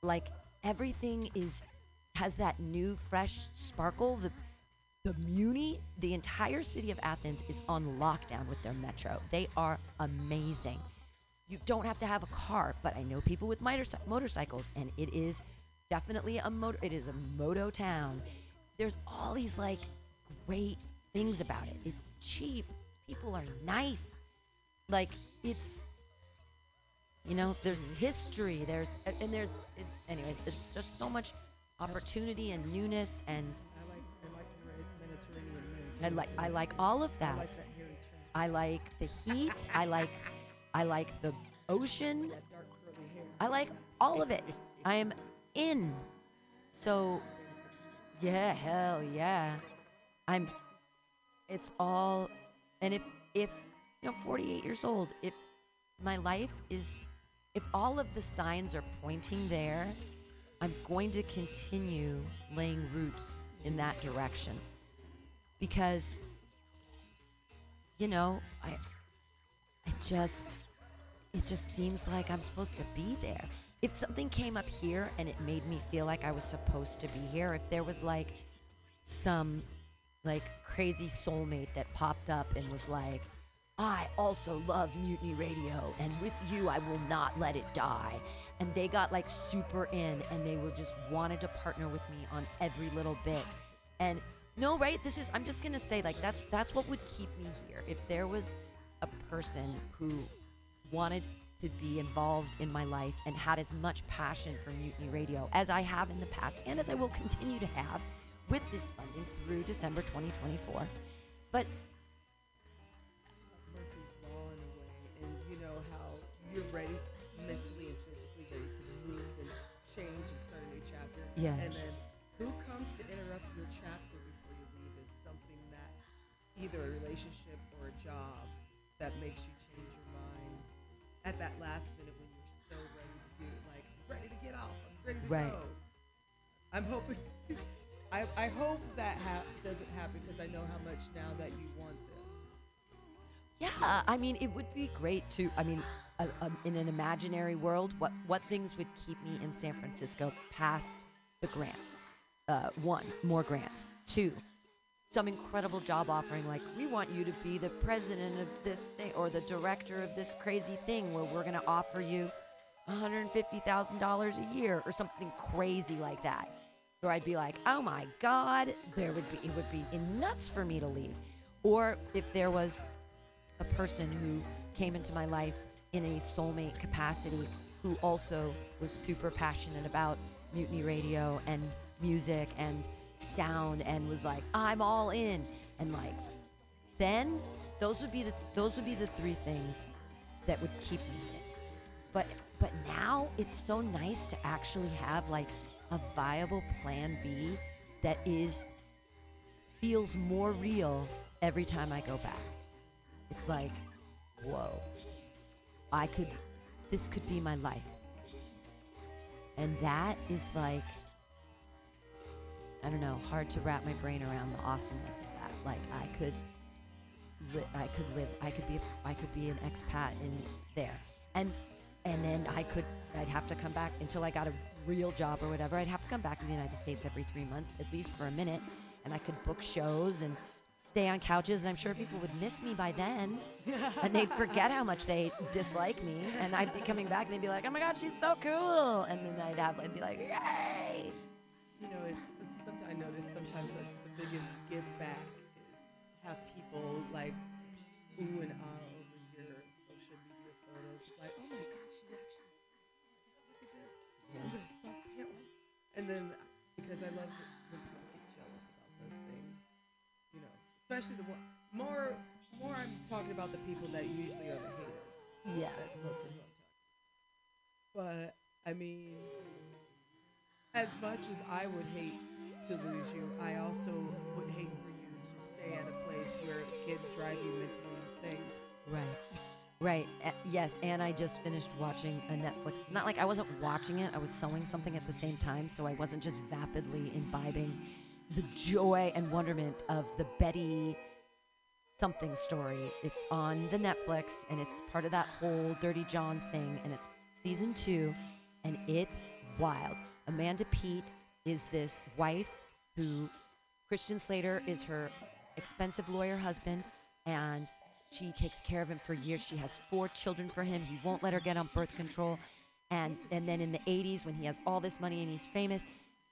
Like everything is has that new fresh sparkle. The the Muni, the entire city of Athens is on lockdown with their metro. They are amazing. You don't have to have a car, but I know people with motorci- motorcycles, and it is definitely a motor. It is a moto town. There's all these like great things about it. It's cheap. People are nice. Like it's, you know, there's history. There's and there's it's anyways. There's just so much opportunity and newness and I like I like. I like I like all of that. I like the heat. I like I like the ocean. I like all of it. I am in. So yeah, hell yeah. I'm it's all and if if you know 48 years old, if my life is if all of the signs are pointing there, I'm going to continue laying roots in that direction. Because you know, I it just it just seems like I'm supposed to be there. If something came up here and it made me feel like I was supposed to be here, if there was like some like crazy soulmate that popped up and was like, I also love Mutiny Radio, and with you, I will not let it die. And they got like super in, and they were just wanted to partner with me on every little bit. And no, right? This is I'm just gonna say like that's that's what would keep me here. If there was a person who wanted to be involved in my life and had as much passion for Mutiny Radio as I have in the past and as I will continue to have with this funding through December 2024. But Murphy's Law in a way, and you know how you're ready mentally and physically ready to move and change and start a new chapter. Yeah. And then who comes to interrupt your chapter before you leave is something that either a relationship or a job that makes you change your mind at that last minute when you're so ready to do like ready to get off, I'm ready to Right. go. I'm hoping. I, I hope that ha- doesn't happen because I know how much now that you want this. yeah, I mean, it would be great to. I mean, uh, um, in an imaginary world, what what things would keep me in San Francisco past the grants? Uh, one, more grants. Two, some incredible job offering like we want you to be the president of this thing or the director of this crazy thing where we're going to offer you $150,000 a year or something crazy like that. Where I'd be like, "Oh my god, there would be it would be nuts for me to leave." Or if there was a person who came into my life in a soulmate capacity who also was super passionate about mutiny radio and music and sound and was like i'm all in and like then those would be the those would be the three things that would keep me but but now it's so nice to actually have like a viable plan b that is feels more real every time I go back. It's like, whoa, I could, this could be my life. And that is like, I don't know, hard to wrap my brain around the awesomeness of that. Like I could, li- I could live, I could be, a, I could be an expat in there, and and then I could, I'd have to come back until I got a real job or whatever. I'd have to come back to the United States every three months, at least for a minute, and I could book shows and stay on couches. And I'm sure people would miss me by then, and they'd forget how much they dislike me, and I'd be coming back and they'd be like, "Oh my God, she's so cool," and then I'd have, I'd be like, "Yay!" You know, it's, it's I notice sometimes like the biggest give back is to have people like ooh and ah And then because I love when people get jealous about those things, you know, especially the one more more I'm talking about the people that usually are the haters. Yeah. that's mostly what I'm talking. But I mean, as much as I would hate to lose you, I also would hate for you to stay at a place where kids drive you mentally insane. Right. Right. Yes, and I just finished watching a Netflix. Not like I wasn't watching it, I was sewing something at the same time, so I wasn't just vapidly imbibing the joy and wonderment of the Betty something story. It's on the Netflix and it's part of that whole Dirty John thing and it's season 2 and it's wild. Amanda Peet is this wife who Christian Slater is her expensive lawyer husband, and she takes care of him for years. She has four children for him. He won't let her get on birth control. And, and then in the 80s, when he has all this money and he's famous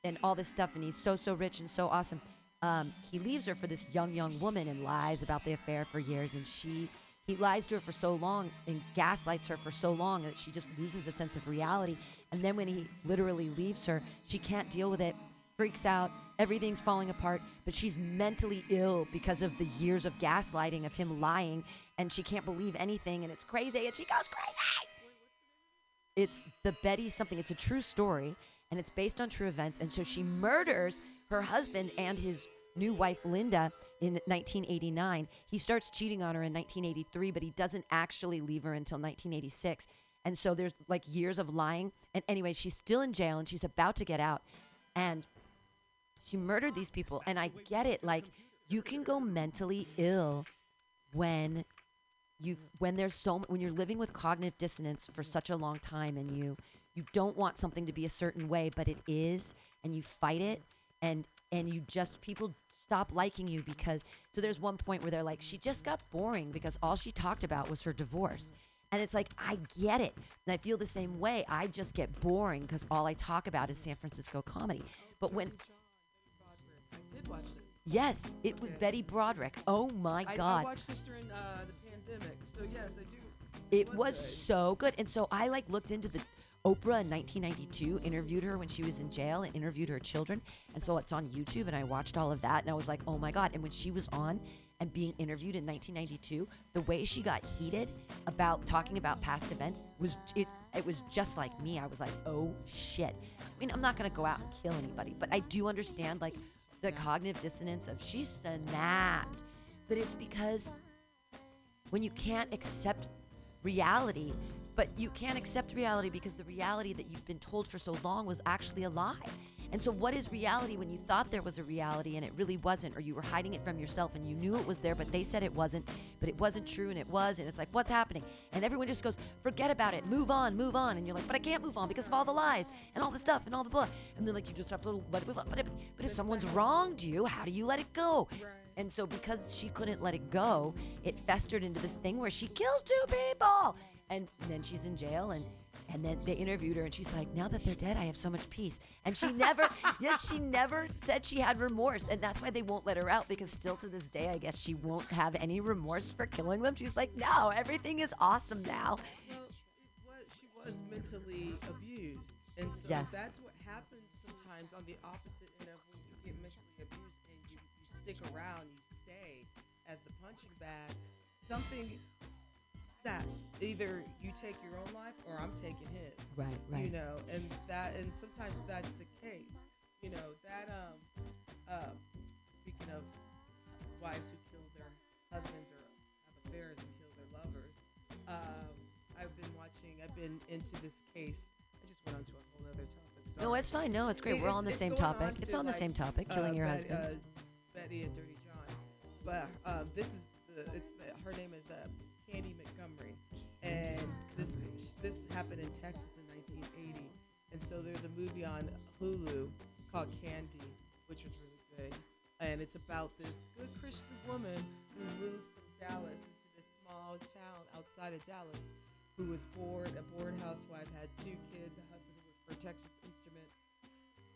and all this stuff, and he's so, so rich and so awesome, um, he leaves her for this young, young woman and lies about the affair for years. And she, he lies to her for so long and gaslights her for so long that she just loses a sense of reality. And then when he literally leaves her, she can't deal with it, freaks out, everything's falling apart, but she's mentally ill because of the years of gaslighting, of him lying, and she can't believe anything, and it's crazy, and she goes crazy. It's the Betty something, it's a true story, and it's based on true events. And so she murders her husband and his new wife, Linda, in 1989. He starts cheating on her in 1983, but he doesn't actually leave her until 1986. And so there's like years of lying. And anyway, she's still in jail and she's about to get out. And she murdered these people. And I get it. Like, you can go mentally ill when you when there's so when you're living with cognitive dissonance for such a long time and you you don't want something to be a certain way but it is and you fight it and and you just people stop liking you because so there's one point where they're like she just got boring because all she talked about was her divorce and it's like i get it and i feel the same way i just get boring because all i talk about is san francisco comedy but when did watch this. yes it was betty broderick oh my I, god I watched this during uh, the pandemic, so yes, I do. It was so good. And so I like looked into the Oprah in 1992 interviewed her when she was in jail and interviewed her children. And so it's on YouTube and I watched all of that and I was like, "Oh my god." And when she was on and being interviewed in 1992, the way she got heated about talking about past events was it it was just like me. I was like, "Oh shit." I mean, I'm not going to go out and kill anybody, but I do understand like the cognitive dissonance of she snapped. But it's because when you can't accept reality, but you can't accept reality because the reality that you've been told for so long was actually a lie. And so, what is reality when you thought there was a reality and it really wasn't, or you were hiding it from yourself and you knew it was there, but they said it wasn't, but it wasn't true and it was, and it's like, what's happening? And everyone just goes, forget about it, move on, move on. And you're like, but I can't move on because of all the lies and all the stuff and all the blah. And then, like, you just have to let it move on. But, if- but if someone's wronged you, how do you let it go? And so, because she couldn't let it go, it festered into this thing where she kills two people. And then she's in jail, and and then they interviewed her, and she's like, "Now that they're dead, I have so much peace." And she never, yes, she never said she had remorse, and that's why they won't let her out because still to this day, I guess she won't have any remorse for killing them. She's like, "No, everything is awesome now." Well, was, she was mentally abused, and so Yes. that's what happens sometimes on the opposite end of when you get mentally abused and you, you stick around, you stay as the punching bag. Something snaps. Either you take your own life or I'm taking his. Right, right. You know, and that, and sometimes that's the case. You know that. Um, um, speaking of wives who kill their husbands or have affairs and kill their lovers. Um, I've been watching. I've been into this case. I just went on to a whole other topic. Sorry. No, it's fine. No, it's great. It- We're all on the same topic. on It's on the like, same topic, killing your Bet- husbands. Uh, Betty and Dirty John. But um, this is the, it's her name is uh, Candy Montgomery, and this this happened in Texas in 1980. And so there's a movie on Hulu called Candy, which was really good, and it's about this good Christian woman who moved from Dallas into this small town outside of Dallas, who was bored, a bored housewife, had two kids, a husband who worked for Texas Instruments,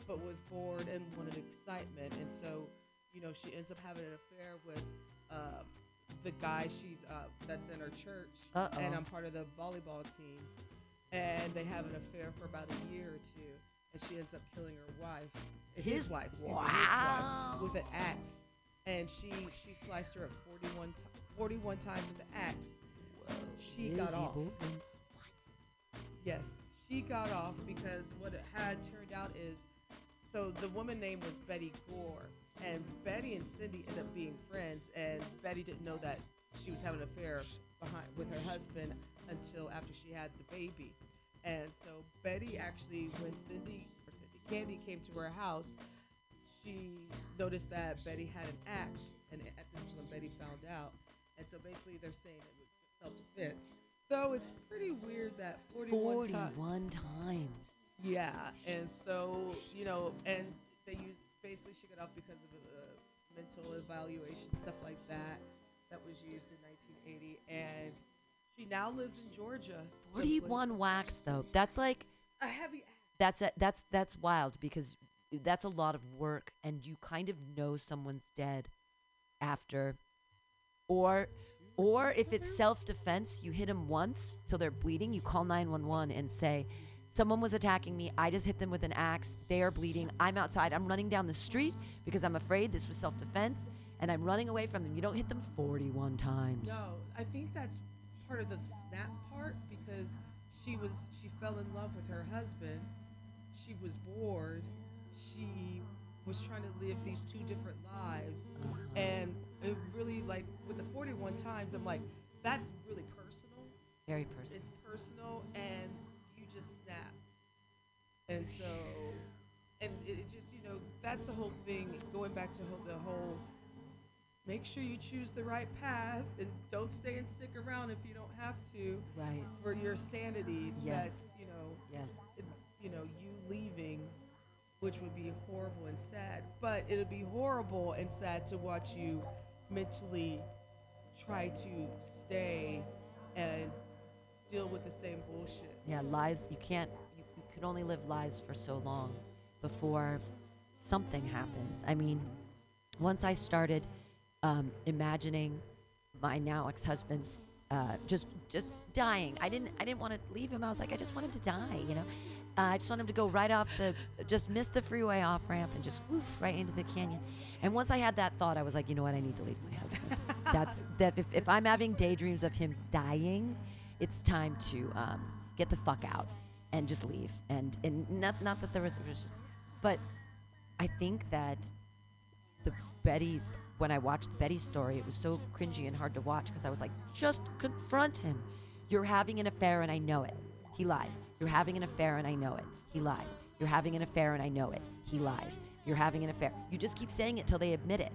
but was bored and wanted excitement. And so, you know, she ends up having an affair with uh, the guy she's uh, that's in her church, Uh-oh. and I'm part of the volleyball team. And they have an affair for about a year or two, and she ends up killing her wife, his, His- wife, excuse me, his wife, with an axe. And she she sliced her up 41 ti 41 times with the axe. She got off. Borden. Yes, she got off because what it had turned out is, so the woman name was Betty Gore, and Betty and Cindy ended up being friends, and Betty didn't know that she was having an affair behind with her husband until after she had the baby, and so Betty actually, when Cindy or Cindy Candy came to her house, she noticed that Betty had an axe, and at this is when Betty found out, and so basically they're saying it was self-defense. Though it's pretty weird that 41 times. 41 times. Yeah, and so you know, and they used basically she got off because of a mental evaluation, stuff like that, that was used in 1980, and she now lives in Georgia. simply- 41 whacks though. That's like A heavy. that's a, that's that's wild because that's a lot of work and you kind of know someone's dead after. Or or if it's self-defense you hit them once till they're bleeding you call 911 and say someone was attacking me. I just hit them with an axe. They are bleeding. I'm outside. I'm running down the street because i'm afraid this was self-defense and i'm running away from them. You don't hit them 41 times. No, I think that's part of the snap part because she was she fell in love with her husband. She was bored. She was trying to live these two different lives, Uh-huh. and it really like with the 41 times, I'm like, that's really personal. very personal It's personal, and you just snapped. And so, and it, just, you know, that's the whole thing. Going back to the whole, make sure you choose the right path and don't stay and stick around if you don't have to. Right. For your sanity. Yes. That's, you know, Yes. you know, you leaving, which would be horrible and sad. But it would be horrible and sad to watch you mentally try to stay and deal with the same bullshit. Yeah, lies. You can't. You, you can only live lies for so long before something happens. I mean, once I started um, imagining my now ex-husband uh, just just dying, I didn't. I didn't want to leave him. I was like, I just want him to die. You know, uh, I just want him to go right off the, just miss the freeway off ramp and just woof right into the canyon. And once I had that thought, I was like, you know what? I need to leave my husband. That's that. If, if I'm having daydreams of him dying, it's time to um, get the fuck out and just leave. And and not not that there was, it was just, but I think that the Betty when I watched the Betty story, it was so cringy and hard to watch because I was like, just confront him. You're having an affair and I know it. He lies. You're having an affair and I know it. He lies. You're having an affair and I know it. He lies. You're having an affair. You just keep saying it till they admit it.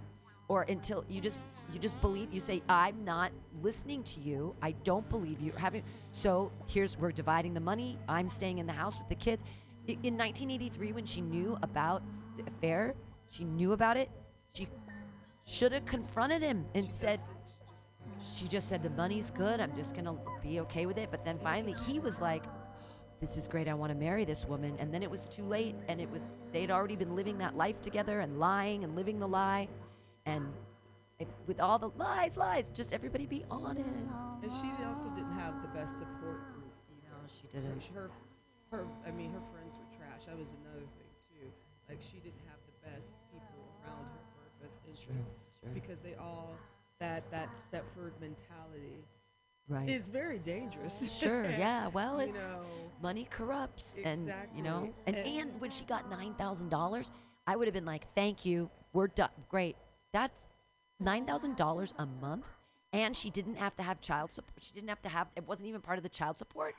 Or until you just you just believe you say I'm not listening to you. I don't believe you. Having so here's we're dividing the money. I'm staying in the house with the kids. In 1983 when she knew about the affair, she knew about it. She should have confronted him and said, she just said, the money's good. I'm just going to be okay with it. But then finally he was like, this is great. I want to marry this woman. And then it was too late. And it was, they'd already been living that life together and lying and living the lie. And it, with all the lies, lies, just everybody be honest. And she also didn't have the best support group. No, she didn't. Her, her, I mean, her friends were trash. That was another thing too. Like she didn't have the best people around her for her best interests sure. because they all that that Stepford mentality Right. is very dangerous. Sure, yeah. Well, it's know, money corrupts, and you know, and, And- and when she got nine thousand dollars, I would have been like, "Thank you, we're done. Great. That's nine thousand dollars a month. and she didn't have to have child support. She didn't have to have. It wasn't even part of the child support.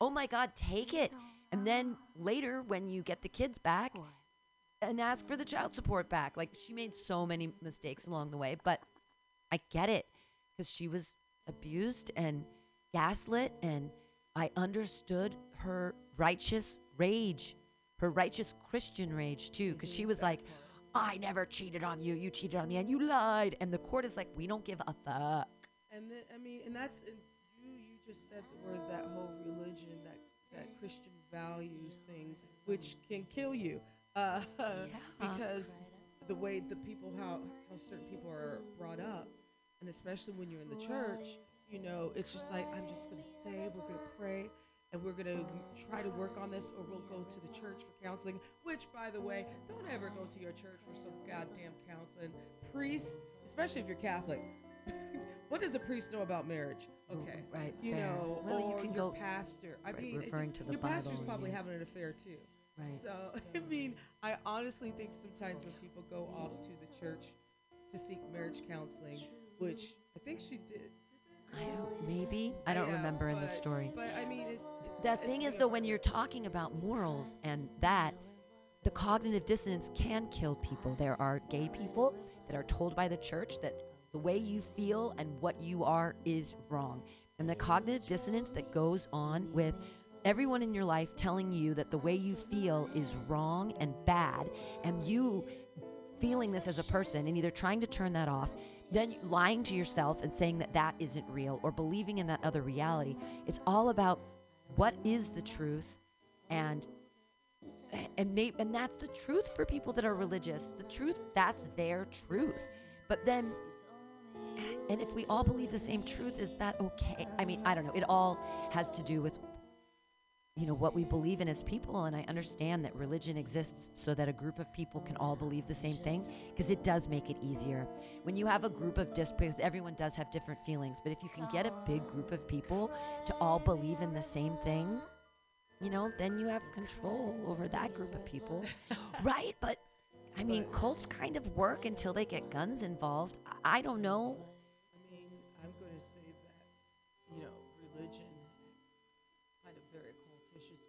Oh my God, take it. And then later, when you get the kids back, and ask for the child support back. Like she made so many mistakes along the way, but I get it because she was abused and gaslit, and I understood her righteous rage, her righteous Christian rage too, because she was like, I never cheated on you, you cheated on me, and you lied. And the court is like, we don't give a fuck. And then, I mean, and that's and you. You just said the word that whole religion, that that Christian values thing, which can kill you, uh, because the way the people how how certain people are brought up, and especially when you're in the church, you know, it's just like I'm just gonna stay. We're gonna pray. And we're gonna try to work on this, or we'll go to the church for counseling. Which, by the way, don't ever go to your church for some goddamn counseling. Priests, especially if you're Catholic, what does a priest know about marriage? Okay, right, You fair. know, Well, you or can your go- pastor. I mean, referring just- to the your pastor's probably yeah. having an affair too. Right. So I mean, I honestly think sometimes when people go off to the church to seek marriage counseling, which I think she did. I don't. Maybe I don't Yeah, remember in the but- story. But I mean, it, The thing is, though, when you're talking about morals and that, the cognitive dissonance can kill people. There are gay people that are told by the church that the way you feel and what you are is wrong. And the cognitive dissonance that goes on with everyone in your life telling you that the way you feel is wrong and bad, and you feeling this as a person and either trying to turn that off, then lying to yourself and saying that that isn't real or believing in that other reality. It's all about what is the truth and and may, and that's the truth for people that are religious. The truth that's their truth. But then and if we all believe the same truth is that okay? I mean, I don't know. It all has to do with you know what we believe in as people and i understand that religion exists so that a group of people can all believe the same thing because it does make it easier. When you have a group of dis because everyone does have different feelings but if you can get a big group of people to all believe in the same thing you know then you have control over that group of people. Right? But i mean cults kind of work until they get guns involved. I I don't know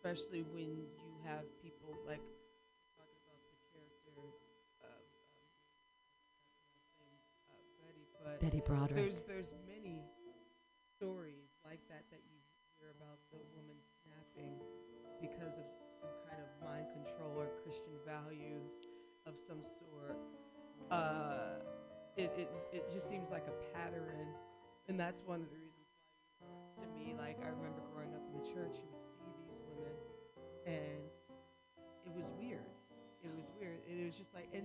especially when you have people like talking about the character of um, uh, Betty, but Betty Broderick. There's there's many stories like that that you hear about the woman snapping because of some kind of mind control or Christian values of some sort. Uh, it, it, it just seems like a pattern. And that's one of the reasons why, to me, like, I remember growing up in the church, was just like, and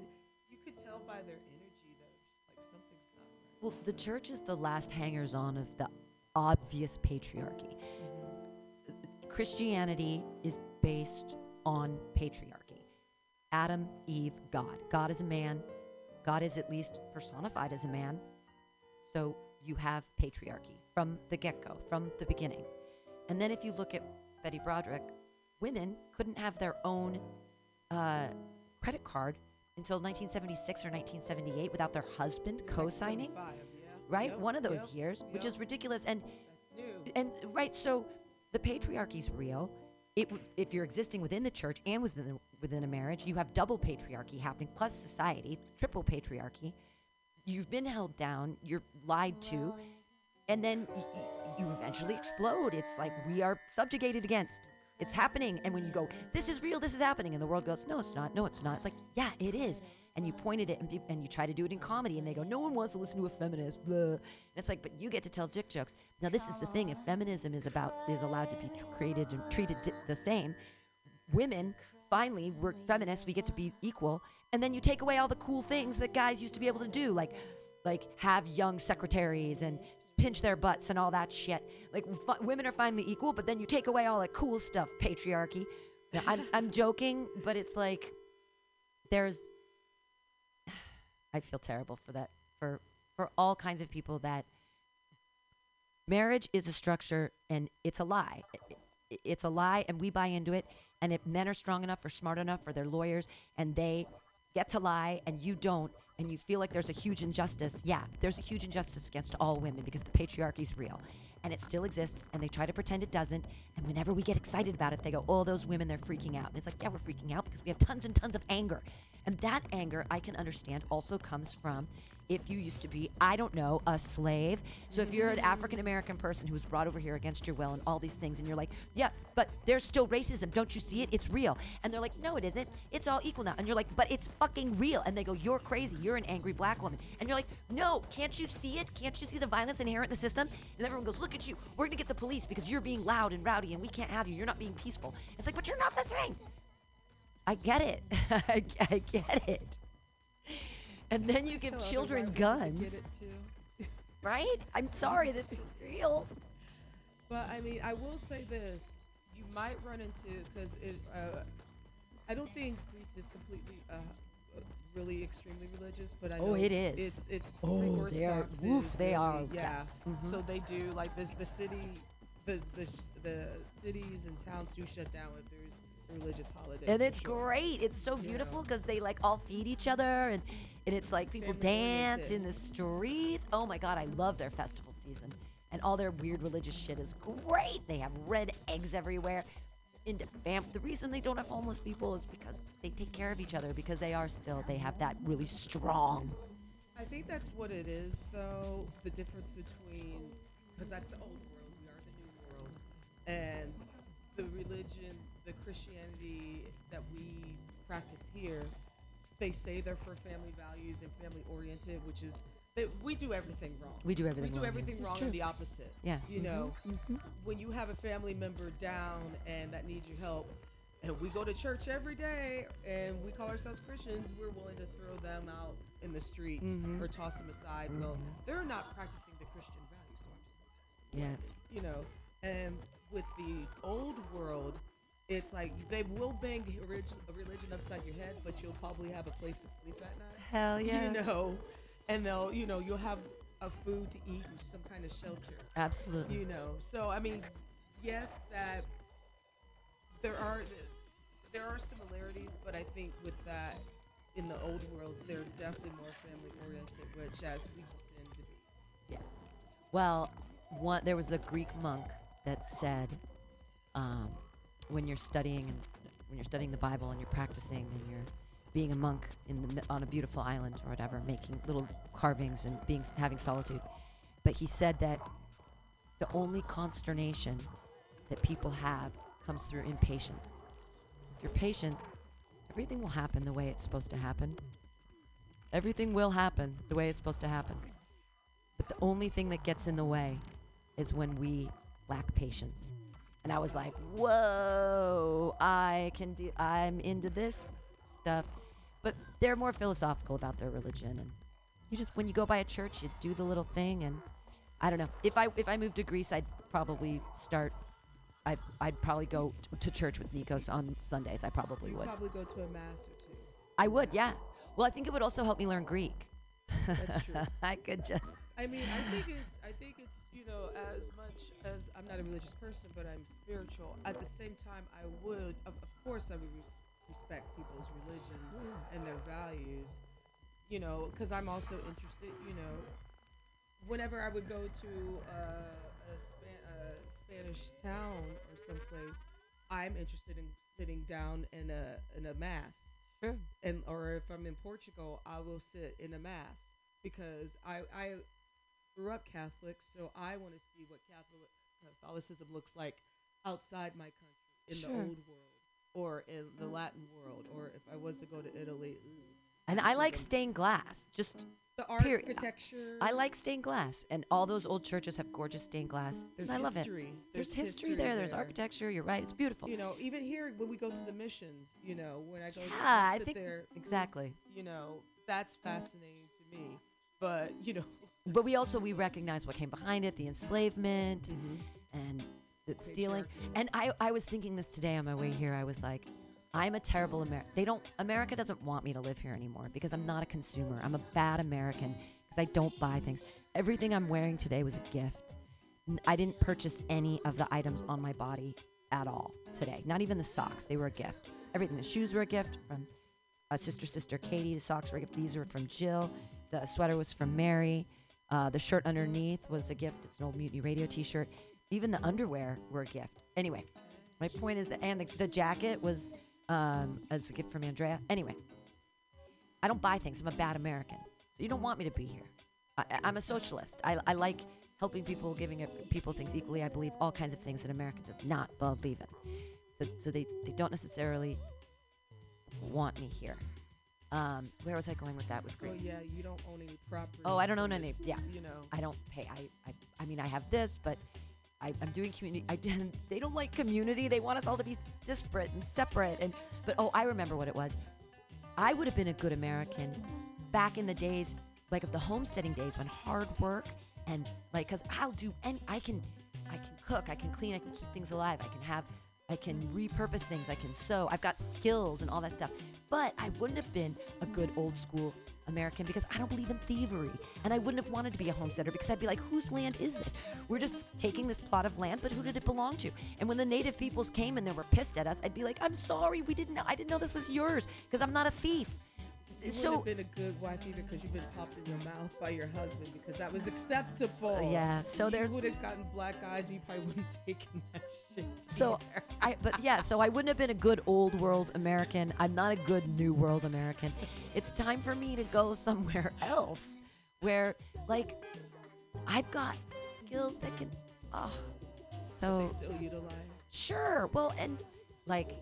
you could tell by their energy that it was just like something's not right. Well, the church is the last hangers on of the obvious patriarchy. Christianity is based on patriarchy Adam, Eve, God. God is a man, God is at least personified as a man. So you have patriarchy from the get go, from the beginning. And then if you look at Betty Broderick, women couldn't have their own uh, credit card until 1976 or 1978 without their husband co-signing. yeah. Right, Yep, one of those yep, years, which is ridiculous. And and right, so the patriarchy's real. It, if you're existing within the church and within within a marriage, you have double patriarchy happening, plus society, triple patriarchy. You've been held down. You're lied to, and then y- y- you eventually explode. It's like we are subjugated against. It's happening, and when you go, "This is real. This is happening," and the world goes, "No, it's not. No, it's not." It's like, "Yeah, it is." And you point at it, and, and you try to do it in comedy, and they go, "No one wants to listen to a feminist." Blah. And it's like, but you get to tell dick jokes. Now, this is the thing: if feminism is about is allowed to be tr- created and treated the same, women finally we're feminists. We get to be equal, and then you take away all the cool things that guys used to be able to do, like like have young secretaries and pinch their butts and all that shit. Like f- women are finally equal, but then you take away all that cool stuff, patriarchy. I'm I'm joking, but it's like there's I feel terrible for that for for all kinds of people that marriage is a structure and it's a lie. It's a lie and we buy into it and if men are strong enough or smart enough or they're lawyers and they get to lie and you don't, and you feel like there's a huge injustice, yeah, there's a huge injustice against all women because the patriarchy's real. And it still exists, and they try to pretend it doesn't. And whenever we get excited about it, they go, Oh, those women, they're freaking out. And it's like, Yeah, we're freaking out because we have tons and tons of anger. And that anger, I can understand, also comes from if you used to be, I don't know, a slave. So if you're an African American person who was brought over here against your will and all these things, and you're like, yeah, but there's still racism. Don't you see it? It's real. And they're like, no, it isn't. It's all equal now. And you're like, but it's fucking real. And they go, you're crazy. You're an angry black woman. And you're like, no, can't you see it? Can't you see the violence inherent in the system? And everyone goes, look at you. We're going to get the police because you're being loud and rowdy and we can't have you. You're not being peaceful. It's like, but you're not listening. I get it. I, I get it. And then you give children other white women to guns. Get it too. Right? I'm sorry, that's real. But I mean, I will say this: you might run into because it. Uh, I don't think Greece is completely, uh, really extremely religious, but I know Oh, it is. It's it's Oh, they are- is they are, Yeah. yes. Mhm. So they do like this. The city, the the the cities and towns do shut down if there's religious holiday. And it's sure. great. It's so You beautiful know. because they like all feed each other and, and it's like people Family dance in the streets. Oh my God, I love their festival season. And all their weird religious shit is great. They have red eggs everywhere. Into fam- the reason they don't have homeless people is because they take care of each other because they are still they have that really strong. I think that's what it is, though. The difference between, because that's the old world, we are the new world, and the religion, the Christianity that we practice here, they say they're for family values and family oriented, which is that we do everything wrong. We do everything We do wrong here. everything It's wrong true. and the opposite. Yeah. You Mhm, know, when you have a family member down and that needs your help, and we go to church every day and we call ourselves Christians, we're willing to throw them out in the streets Mhm. or toss them aside. Well, Mhm. they're not practicing the Christian values, so I'm just Yeah. you know. And with the old world, it's like they will bang a religion, religion upside your head, but you'll probably have a place to sleep at night. Hell yeah. You know, and they'll, you know, you'll have a food to eat and some kind of shelter. Absolutely. You know, so I mean, yes, that there are there are similarities, but I think with that in the old world, they're definitely more family oriented, which as we tend to be. Yeah. Well, one there was a Greek monk that said, um, when you're studying and when you're studying the Bible and you're practicing and you're being a monk in the on a beautiful island or whatever, making little carvings and being having solitude, but he said that the only consternation that people have comes through impatience. If you're patient, everything will happen the way it's supposed to happen. Everything will happen the way it's supposed to happen. But the only thing that gets in the way is when we lack patience. And I was like, whoa, I can do, I'm into this stuff. But they're more philosophical about their religion. And you just, when you go by a church, you do the little thing. And I don't know. If I, if I moved to Greece, I'd probably start, I'd, I'd probably go t- to church with Nikos on Sundays. I probably You would. probably go to a mass or two. I would, yeah. Well, I think it would also help me learn Greek. That's true. I could just. I mean, I think it's, I think it's, you know, as much as I'm not a religious person, but I'm spiritual. At the same time, I would, of, of course, I would res- respect people's religion and their values, you know, because I'm also interested, you know, whenever I would go to uh, a, a Spanish town or someplace, I'm interested in sitting down in a in a mass. Sure. And or if I'm in Portugal, I will sit in a mass because I I grew up Catholic, so I want to see what Catholic uh, Catholicism looks like outside my country in Sure. the old world or in the oh. Latin world, or if I was to go to Italy. ooh, And I like stained glass. Just The architecture. I like stained glass, and all those old churches have gorgeous stained glass. There's and I love history. it. There's There's, history, history there. There's architecture. You're right. It's beautiful. You know, even here when we go to the missions, you know, when I go Yeah, I I think- there, exactly. You know, that's fascinating to me. But you know, But we also we recognize what came behind it, the enslavement Mm-hmm. and the stealing. And I I was thinking this today on my way here. I was like, I'm a terrible American. They don't America doesn't want me to live here anymore because I'm not a consumer. I'm a bad American because I don't buy things. Everything I'm wearing today was a gift. i didn't purchase any of the items on my body at all today. Not even the socks. They were a gift. Everything. The shoes were a gift from uh, sister, sister Katie. The socks were a gift. These were from Jill. The sweater was from Mary. Uh, the shirt underneath was a gift. It's an old Mutiny Radio T-shirt. Even the underwear were a gift. Anyway, my point is that, and the, the jacket was um, as a gift from Andrea. Anyway, I don't buy things. I'm a bad American. So you don't want me to be here. I, I'm a socialist. I, I like helping people, giving people things equally. I believe all kinds of things that America does not believe in. So, so they, they don't necessarily want me here. Um, where was I going with that with Well, Grace? yeah, you don't own any property. Oh, I don't so own any. Yeah, You know. I don't pay. I, I, I mean, I have this, but I, I'm doing community. I didn't. They don't like community. They want us all to be disparate and separate. And but oh, I remember what it was. I would have been a good American back in the days, like of the homesteading days, when hard work and like, cause I'll do and I can, I can cook, I can clean, I can keep things alive, I can have, I can repurpose things, I can sew, I've got skills and all that stuff. But I wouldn't have been a good old school American because I don't believe in thievery. And I wouldn't have wanted to be a homesteader because I'd be like, whose land is this? We're just taking this plot of land, but who did it belong to? And when the native peoples came and they were pissed at us, I'd be like, I'm sorry, we didn't know, I didn't know this was yours because I'm not a thief. You So- wouldn't have been a good wife either because you've been popped in your mouth by your husband because that was acceptable. Uh, yeah, so you there's- would have gotten black eyes. You probably wouldn't have taken that shit. So I but yeah, so I wouldn't have been a good old world American. I'm not a good new world American. It's time for me to go somewhere else where like I've got skills that can oh so they still utilize. Sure. Well, and like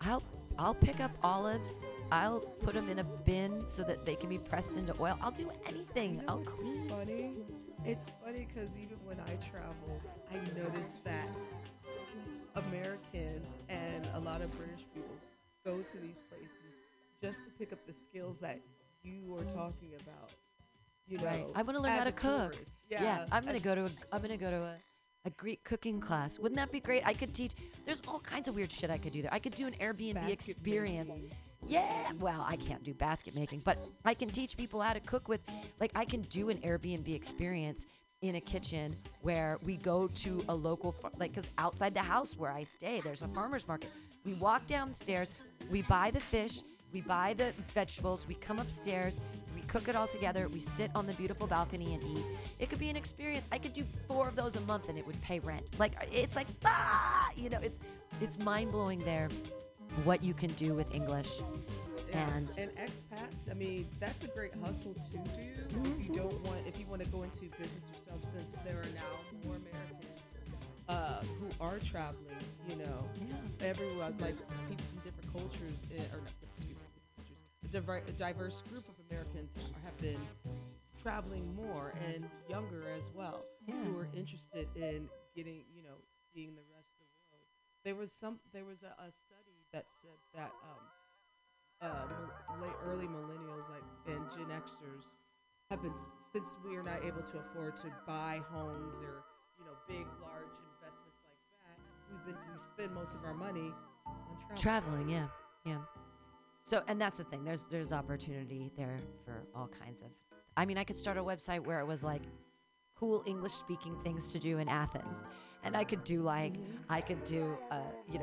I'll I'll pick up olives. I'll put them in a bin so that they can be pressed into oil. I'll do anything. I'll clean. Funny. It's funny because even when I travel, I notice that Americans and a lot of British people go to these places just to pick up the skills that you are talking about. You know, Right. I want to learn how to cook. tourist. Yeah, I'm gonna go to a, I'm gonna go to a, a Greek cooking class. Wouldn't that be great? I could teach. There's all kinds of weird shit I could do there. I could do an Airbnb Basket experience. Yeah. Well, I can't do basket making, but I can teach people how to cook with. Like I can do an Airbnb experience in a kitchen where we go to a local far- like because outside the house where I stay there's a farmers market. We walk downstairs, we buy the fish, we buy the vegetables, we come upstairs, we cook it all together, we sit on the beautiful balcony and eat. It could be an experience. I could do four of those a month and it would pay rent. Like it's like ah, you know, it's it's mind blowing there what you can do with English. And and expats, I mean, that's a great hustle to do. If you don't want, if you want to go into business yourself, since there are now more Americans uh, who are traveling, you know, everyone like people from different cultures, eh, or not different, excuse me, cultures, a, diver- a diverse group of Americans have been traveling more and younger as well, who are interested in getting, you know, seeing the rest of the world. There was some, there was a, a study that said that. Um, uh, late early millennials like and Gen Xers have been since we are not able to afford to buy homes or you know big large investments like that. We've been we spend most of our money on travel. traveling yeah yeah so and that's the thing there's there's opportunity there for all kinds of i mean i could start a website where it was like cool english speaking things to do in athens and i could do like i could do uh, you know